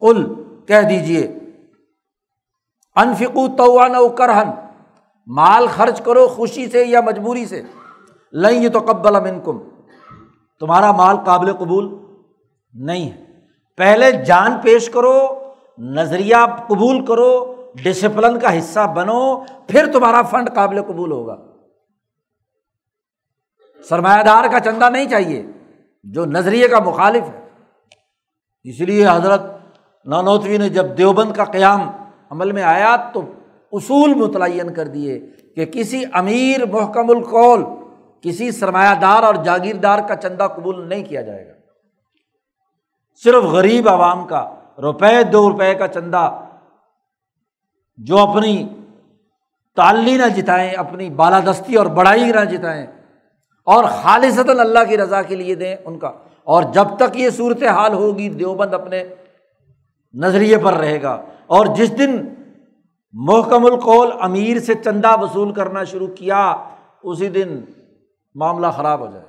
Speaker 1: کل کہہ دیجیے انفکو تو کرہن مال خرچ کرو خوشی سے یا مجبوری سے لیں یہ تو قبل امن کم تمہارا مال قابل قبول نہیں ہے۔ پہلے جان پیش کرو، نظریہ قبول کرو ڈسپلن کا حصہ بنو، پھر تمہارا فنڈ قابل قبول ہوگا۔ سرمایہ دار کا چندہ نہیں چاہیے، جو نظریے کا مخالف ہے۔ اس لیے حضرت نانوتوی نے جب دیوبند کا قیام عمل میں آیا تو اصول متعین کر دیے کہ کسی امیر محکم القول، کسی سرمایہ دار اور جاگیردار کا چندہ قبول نہیں کیا جائے گا۔ صرف غریب عوام کا روپے، دو روپے کا چندہ جو اپنی تعلی نہ جتائیں، اپنی بالادستی اور بڑائی نہ جتائیں اور خالصتاً اللہ کی رضا کے لیے دیں ان کا۔ اور جب تک یہ صورت حال ہوگی، دیوبند اپنے نظریے پر رہے گا۔ اور جس دن محکم القول امیر سے چندہ وصول کرنا شروع کیا، اسی دن معاملہ خراب ہو جائے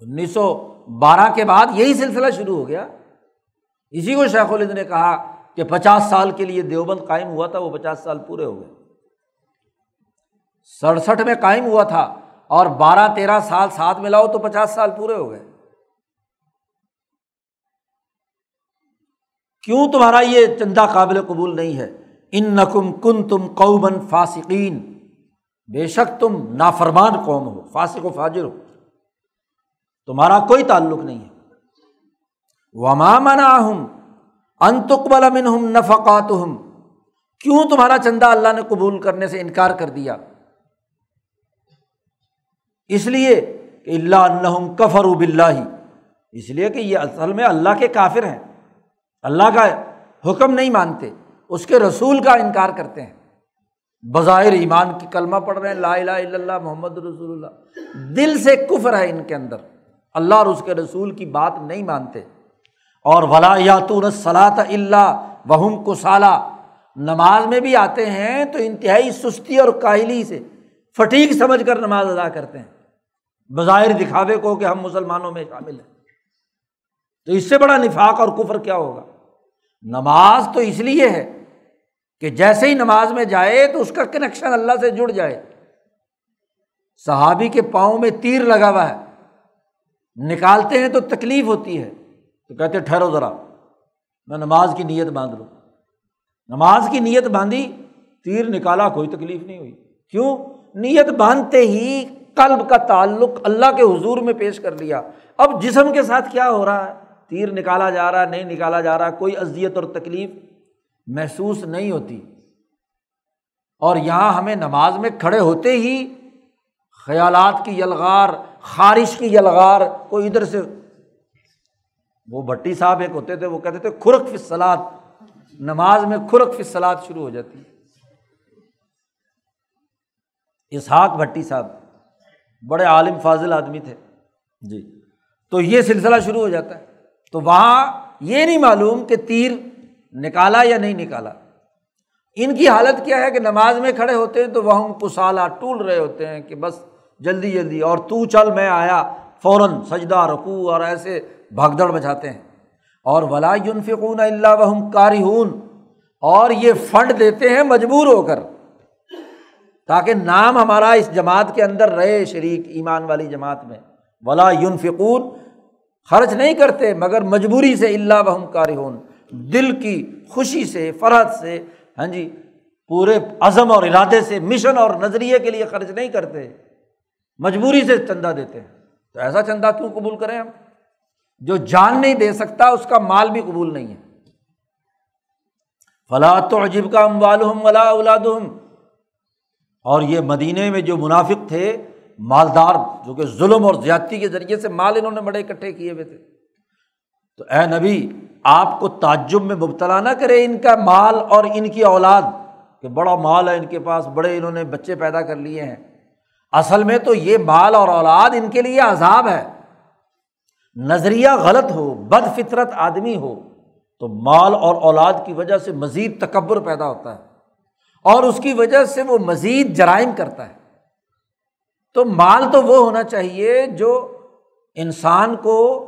Speaker 1: انیس سو بارہ کے بعد یہی سلسلہ شروع ہو گیا۔ اسی کو شیخ الد نے کہا کہ پچاس سال کے لیے دیوبند قائم ہوا تھا، وہ پچاس سال پورے ہو گئے۔ سڑسٹھ میں قائم ہوا تھا اور بارہ تیرہ سال ساتھ ملاؤ تو پچاس سال پورے ہو گئے۔ کیوں تمہارا یہ چندہ قابل قبول نہیں ہے؟ ان نقم کن تم قومن فاسقین۔ بے شک تم نافرمان قوم ہو، فاسق و فاجر ہو۔ تمہارا کوئی تعلق نہیں ہے۔ وما منا ہوں انتقبل امن ہم نفقات ہم کیوں تمہارا چندہ اللہ نے قبول کرنے سے انکار کر دیا؟ اس لیے کہ اللہ کفر اب اللہ اس لیے کہ یہ اصل میں اللہ کے کافر ہیں۔ اللہ کا حکم نہیں مانتے، اس کے رسول کا انکار کرتے ہیں۔ بظاہر ایمان کی کلمہ پڑھ رہے ہیں، لا الہ الا اللہ محمد رسول اللہ۔ دل سے کفر ہے ان کے اندر۔ اللہ اور اس کے رسول کی بات نہیں مانتے۔ اور ولا یاتون صلاح اللہ وہم کو نماز میں بھی آتے ہیں تو انتہائی سستی اور کاہلی سے، فٹیک سمجھ کر نماز ادا کرتے ہیں۔ بظاہر دکھاوے کو کہ ہم مسلمانوں میں شامل ہیں۔ تو اس سے بڑا نفاق اور کفر کیا ہوگا؟ نماز تو اس لیے ہے کہ جیسے ہی نماز میں جائے تو اس کا کنیکشن اللہ سے جڑ جائے۔ صحابی کے پاؤں میں تیر لگا ہوا ہے۔ نکالتے ہیں تو تکلیف ہوتی ہے۔ تو کہتے ٹھہرو ذرا، میں نماز کی نیت باندھ لوں۔ نماز کی نیت باندھی، تیر نکالا، کوئی تکلیف نہیں ہوئی۔ کیوں؟ نیت باندھتے ہی قلب کا تعلق اللہ کے حضور میں پیش کر لیا۔ اب جسم کے ساتھ کیا ہو رہا ہے؟ تیر نکالا جا رہا نہیں نکالا جا رہا کوئی اذیت اور تکلیف محسوس نہیں ہوتی۔ اور یہاں ہمیں نماز میں کھڑے ہوتے ہی خیالات کی یلغار خارش کی یلغار کوئی ادھر سے وہ بھٹی صاحب ایک ہوتے تھے وہ کہتے تھے کھرک فصلات نماز میں کھرک فصلات شروع ہو جاتی۔ اسحاق بھٹی صاحب بڑے عالم فاضل آدمی تھے۔ جی۔ تو یہ سلسلہ شروع ہو جاتا ہے۔ تو وہاں یہ نہیں معلوم کہ تیر نکالا یا نہیں نکالا۔ ان کی حالت کیا ہے کہ نماز میں کھڑے ہوتے ہیں تو وہ کسالہ ٹول رہے ہوتے ہیں کہ بس جلدی جلدی اور تو چل میں آیا، فوراً سجدہ رقو اور ایسے بھگدڑ بچاتے ہیں۔ اور ولا فکون اللہ وحم کاری اور یہ فنڈ دیتے ہیں مجبور ہو کر۔ تاکہ نام ہمارا اس جماعت کے اندر رہے شریک ایمان والی جماعت میں۔ ولا فکون خرچ نہیں کرتے، مگر مجبوری سے اللہ وحم کاری دل کی خوشی سے، فرحت سے ہاں جی پورے عزم اور ارادے سے، مشن اور نظریے کے لیے خرچ نہیں کرتے، مجبوری سے چندہ دیتے ہیں۔ تو ایسا چندہ کیوں قبول کریں ہم؟ جو جان نہیں دے سکتا، اس کا مال بھی قبول نہیں ہے۔ فلاں تو عجیب کا ام والم ولا اولاد اور یہ مدینے میں جو منافق تھے مالدار جو کہ ظلم اور زیادتی کے ذریعے سے مال انہوں نے بڑے اکٹھے کیے ہوئے تھے۔ تو اے نبی، آپ کو تعجب میں مبتلا نہ کرے ان کا مال اور ان کی اولاد، کہ بڑا مال ہے ان کے پاس، بڑے انہوں نے بچے پیدا کر لیے ہیں۔ اصل میں تو یہ مال اور اولاد ان کے لیے عذاب ہے۔ نظریہ غلط ہو، بد فطرت آدمی ہو، تو مال اور اولاد کی وجہ سے مزید تکبر پیدا ہوتا ہے۔ اور اس کی وجہ سے وہ مزید جرائم کرتا ہے۔ تو مال تو وہ ہونا چاہیے جو انسان کو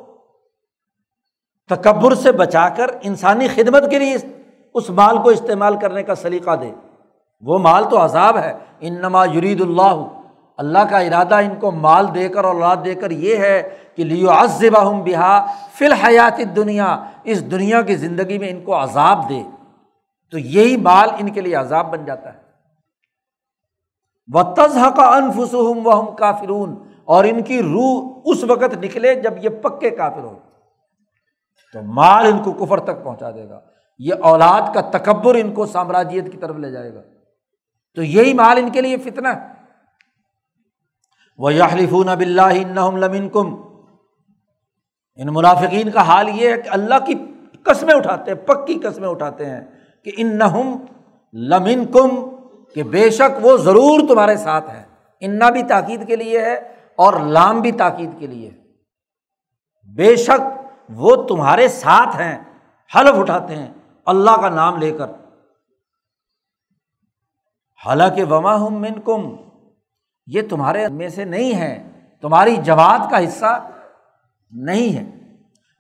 Speaker 1: تکبر سے بچا کر انسانی خدمت کے لیے اس مال کو استعمال کرنے کا سلیقہ دے۔ وہ مال تو عذاب ہے۔ ان نما یرید اللہ۔ اللہ کا ارادہ ان کو مال دے کر اور اولاد دے کر یہ ہے کہ لیو عزب ہم بہا فی الحیات دنیا اس دنیا کی زندگی میں ان کو عذاب دے۔ تو یہی مال ان کے لیے عذاب بن جاتا ہے۔ و تزہ کا انفسم و ہم کافرون اور ان کی روح اس وقت نکلے جب یہ پکے کافر ہو تو مال ان کو کفر تک پہنچا دے گا۔ یہ اولاد کا تکبر ان کو سامراجیت کی طرف لے جائے گا۔ تو یہی مال ان کے لیے فتنا ہے۔ وہ یحلفون اب اللہ لمن کم ان منافقین کا حال یہ ہے کہ اللہ کی قسمیں اٹھاتے ہیں، پکی قسمیں اٹھاتے ہیں کہ ان نہم لمن کم کہ بے شک وہ ضرور تمہارے ساتھ ہے۔ انا بھی تاکید کے لیے ہے اور لام بھی تاکید کے لیے بے شک وہ تمہارے ساتھ ہیں، حلف اٹھاتے ہیں، اللہ کا نام لے کر۔ حالانکہ وما ہم من کم یہ تمہارے میں سے نہیں ہے تمہاری جماعت کا حصہ نہیں ہے۔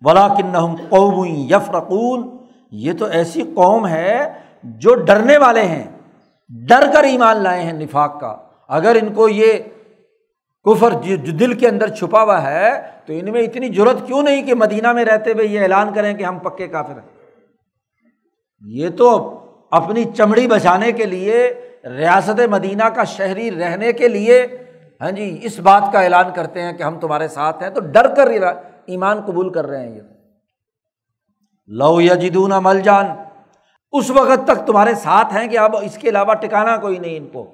Speaker 1: ولا کن قوم یفرقون یہ تو ایسی قوم ہے جو ڈرنے والے ہیں۔ ڈر کر ایمان لائے ہیں نفاق کا۔ اگر ان کو یہ کفر جو دل کے اندر چھپا ہوا ہے، تو ان میں اتنی ضرورت کیوں نہیں کہ مدینہ میں رہتے ہوئے یہ اعلان کریں کہ ہم پکے کافر ہیں؟ یہ تو اپنی چمڑی بچانے کے لیے، ریاست مدینہ کا شہری رہنے کے لیے ہاں جی اس بات کا اعلان کرتے ہیں کہ ہم تمہارے ساتھ ہیں۔ تو ڈر کر ایمان قبول کر رہے ہیں یہ۔ لو یا مل جان اس وقت تک تمہارے ساتھ ہیں کہ اب اس کے علاوہ ٹکانا کوئی نہیں ان کو۔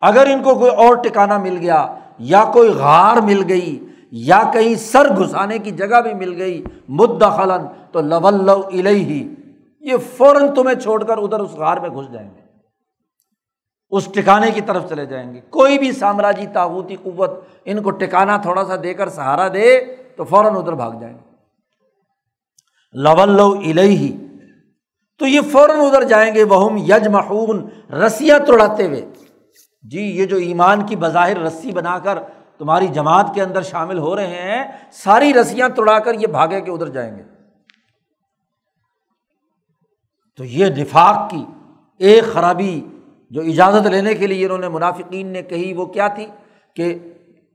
Speaker 1: اگر ان کو کوئی اور ٹکانا مل گیا، یا کوئی غار مل گئی، یا کہیں سر گھسانے کی جگہ بھی مل گئی مدخلن تو لو ہی یہ فوراً تمہیں چھوڑ کر ادھر اس غار میں گھس جائیں گے۔ اس ٹکانے کی طرف چلے جائیں گے۔ کوئی بھی سامراجی تاغوتی قوت ان کو ٹکانا تھوڑا سا دے کر سہارا دے، تو فوراً ادھر بھاگ جائیں گے۔ لو ہی تو یہ فوراً ادھر جائیں گے وہ یج محون رسیاں توڑاتے ہوئے۔ جی یہ جو ایمان کی بظاہر رسی بنا کر تمہاری جماعت کے اندر شامل ہو رہے ہیں، ساری رسیاں توڑا کر یہ بھاگے کے ادھر جائیں گے۔ تو یہ نفاق کی ایک خرابی جو اجازت لینے کے لیے انہوں نے منافقین نے کہی، وہ کیا تھی؟ کہ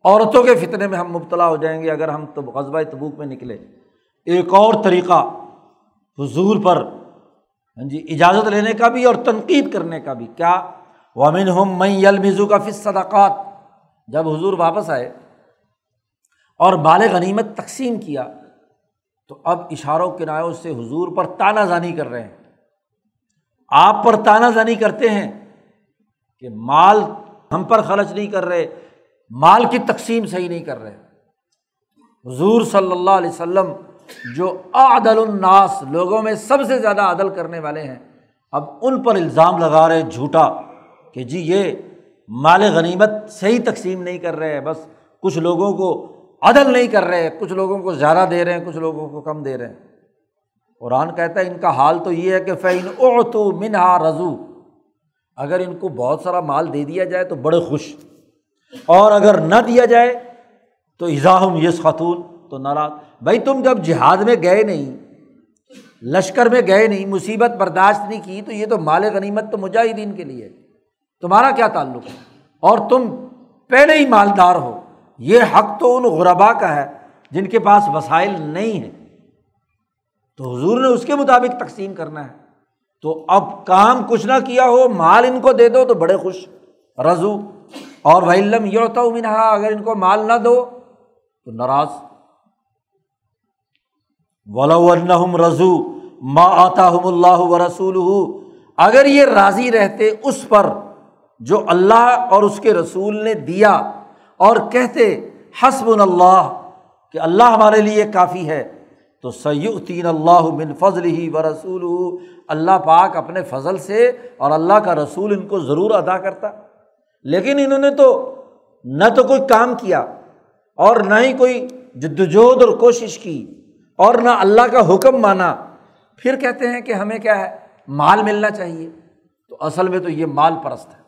Speaker 1: عورتوں کے فتنے میں ہم مبتلا ہو جائیں گے اگر ہم تو قصبۂ تبوک میں نکلے ایک اور طریقہ حضور پر ہاں جی اجازت لینے کا بھی اور تنقید کرنے کا بھی۔ کیا؟ وامن ہم میں یلمزو کا فص صداقات جب حضور واپس آئے اور بال غنیمت تقسیم کیا، تو اب اشاروں کنایوں سے حضور پر تانہ زانی کر رہے ہیں۔ آپ پر تانہ زانی کرتے ہیں کہ مال ہم پر خرچ نہیں کر رہے، مال کی تقسیم صحیح نہیں کر رہے۔ حضور صلی اللہ علیہ وسلم جو عدل الناس لوگوں میں سب سے زیادہ عدل کرنے والے ہیں، اب ان پر الزام لگا رہے جھوٹا کہ جی یہ مال غنیمت صحیح تقسیم نہیں کر رہے، بس کچھ لوگوں کو عدل نہیں کر رہے، کچھ لوگوں کو زیادہ دے رہے ہیں، کچھ لوگوں کو کم دے رہے ہیں۔ قرآن کہتا ہے ان کا حال تو یہ ہے کہ فعین او تو منہا رضو اگر ان کو بہت سارا مال دے دیا جائے تو بڑے خوش۔ اور اگر نہ دیا جائے تو اضاحم یس خاتون تو ناراض۔ بھائی تم جب جہاد میں گئے نہیں، لشکر میں گئے نہیں، مصیبت برداشت نہیں کی، تو یہ تو مال غنیمت تو مجاہدین کے لیے۔ تمہارا کیا تعلق ہے؟ اور تم پہلے ہی مالدار ہو۔ یہ حق تو ان غربا کا ہے جن کے پاس وسائل نہیں ہے تو حضور نے اس کے مطابق تقسیم کرنا ہے۔ تو اب کام کچھ نہ کیا ہو، مال ان کو دے دو تو بڑے خوش۔ رضو۔ اور ویلم یوتا منہا اگر ان کو مال نہ دو تو ناراض۔ ولم رضو ما آتا ہم اللہ و رسول اگر یہ راضی رہتے اس پر جو اللہ اور اس کے رسول نے دیا اور کہتے حسب اللہ کہ اللہ ہمارے لیے کافی ہے، تو سیدین اللہ بن فضل ہی و رسول اللہ پاک اپنے فضل سے اور اللہ کا رسول ان کو ضرور ادا کرتا۔ لیکن انہوں نے تو نہ تو کوئی کام کیا اور نہ ہی کوئی جد وجہد اور کوشش کی۔ اور نہ اللہ کا حکم مانا۔ پھر کہتے ہیں کہ ہمیں کیا ہے؟ مال ملنا چاہیے۔ تو اصل میں تو یہ مال پرست ہے۔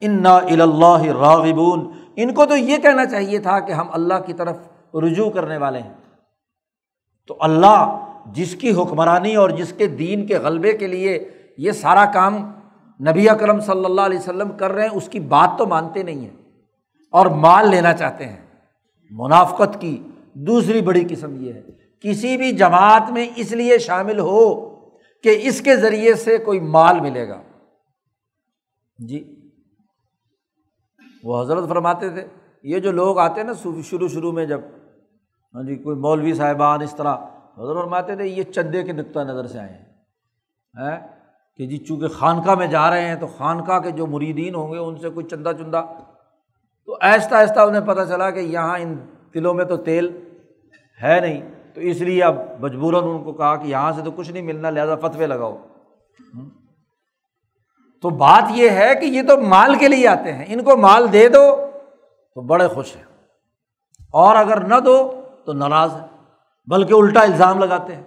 Speaker 1: ان نا اللہ راغبون۔ ان کو تو یہ کہنا چاہیے تھا کہ ہم اللہ کی طرف رجوع کرنے والے ہیں۔ تو اللہ جس کی حکمرانی اور جس کے دین کے غلبے کے لیے یہ سارا کام نبی اکرم صلی اللہ علیہ وسلم کر رہے ہیں، اس کی بات تو مانتے نہیں ہیں۔ اور مال لینا چاہتے ہیں۔ منافقت کی دوسری بڑی قسم یہ ہے۔ کسی بھی جماعت میں اس لیے شامل ہو کہ اس کے ذریعے سے کوئی مال ملے گا۔ جی۔ وہ حضرت فرماتے تھے، یہ جو لوگ آتے ہیں نا شروع شروع میں جب ہاں جی کوئی مولوی صاحبان اس طرح، حضرت فرماتے تھے، یہ چندے کے نقطۂ نظر سے آئے ہیں۔ ہاں؟ کہ جی چونکہ خانقاہ میں جا رہے ہیں تو خانقاہ کے جو مریدین ہوں گے، ان سے کوئی چندہ چندہ۔ تو آہستہ آہستہ انہیں پتہ چلا کہ یہاں ان تلوں میں تو تیل ہے نہیں۔ تو اس لیے اب مجبوراً ان کو کہا کہ یہاں سے تو کچھ نہیں ملنا، لہٰذا فتوے لگاؤ۔ تو بات یہ ہے کہ یہ تو مال کے لیے آتے ہیں۔ ان کو مال دے دو تو بڑے خوش ہیں۔ اور اگر نہ دو تو ناراض ہے بلکہ الٹا الزام لگاتے ہیں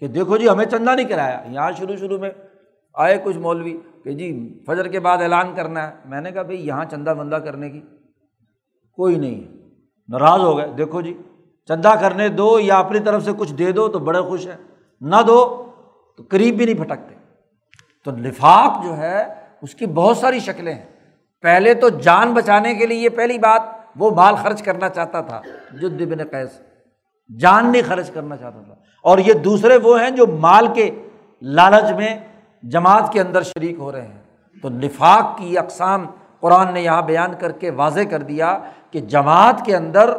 Speaker 1: کہ دیکھو جی ہمیں چندہ نہیں کرایا۔ یہاں شروع شروع میں آئے کچھ مولوی کہ جی فجر کے بعد اعلان کرنا ہے۔ میں نے کہا بھائی، یہاں چندہ بندہ کرنے کی کوئی نہیں ناراض ہو گئے۔ دیکھو جی چندہ کرنے دو یا اپنی طرف سے کچھ دے دو تو بڑے خوش ہیں نہ دو تو قریب بھی نہیں پھٹکتے۔ تو لفاق جو ہے، اس کی بہت ساری شکلیں ہیں۔ پہلے تو جان بچانے کے لیے یہ پہلی بات وہ مال خرچ کرنا چاہتا تھا، جد بن قیس۔ جان نہیں خرچ کرنا چاہتا تھا۔ اور یہ دوسرے وہ ہیں جو مال کے لالچ میں جماعت کے اندر شریک ہو رہے ہیں۔ تو نفاق کی اقسام قرآن نے یہاں بیان کر کے واضح کر دیا کہ جماعت کے اندر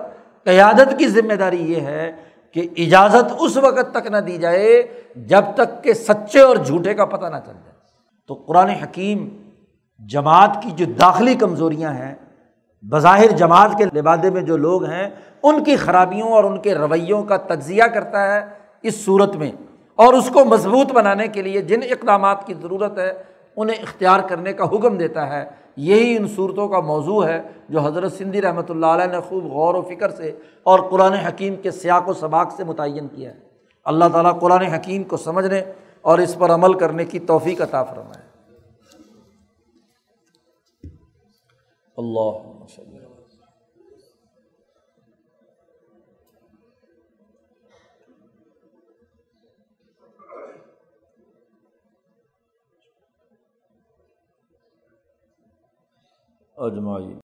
Speaker 1: قیادت کی ذمہ داری یہ ہے کہ اجازت اس وقت تک نہ دی جائے جب تک کہ سچے اور جھوٹے کا پتہ نہ چل جائے۔ تو قرآن حکیم جماعت کی جو داخلی کمزوریاں ہیں، بظاہر جماعت کے لبادے میں جو لوگ ہیں، ان کی خرابیوں اور ان کے رویوں کا تجزیہ کرتا ہے اس صورت میں۔ اور اس کو مضبوط بنانے کے لیے جن اقدامات کی ضرورت ہے انہیں اختیار کرنے کا حکم دیتا ہے۔ یہی ان صورتوں کا موضوع ہے جو حضرت سندھی رحمۃ اللہ علیہ نے خوب غور و فکر سے اور قرآن حکیم کے سیاق و سباق سے متعین کیا ہے۔ اللہ تعالیٰ قرآن حکیم کو سمجھنے اور اس پر عمل کرنے کی توفیق عطا فرمائے۔ اللہ اجمائی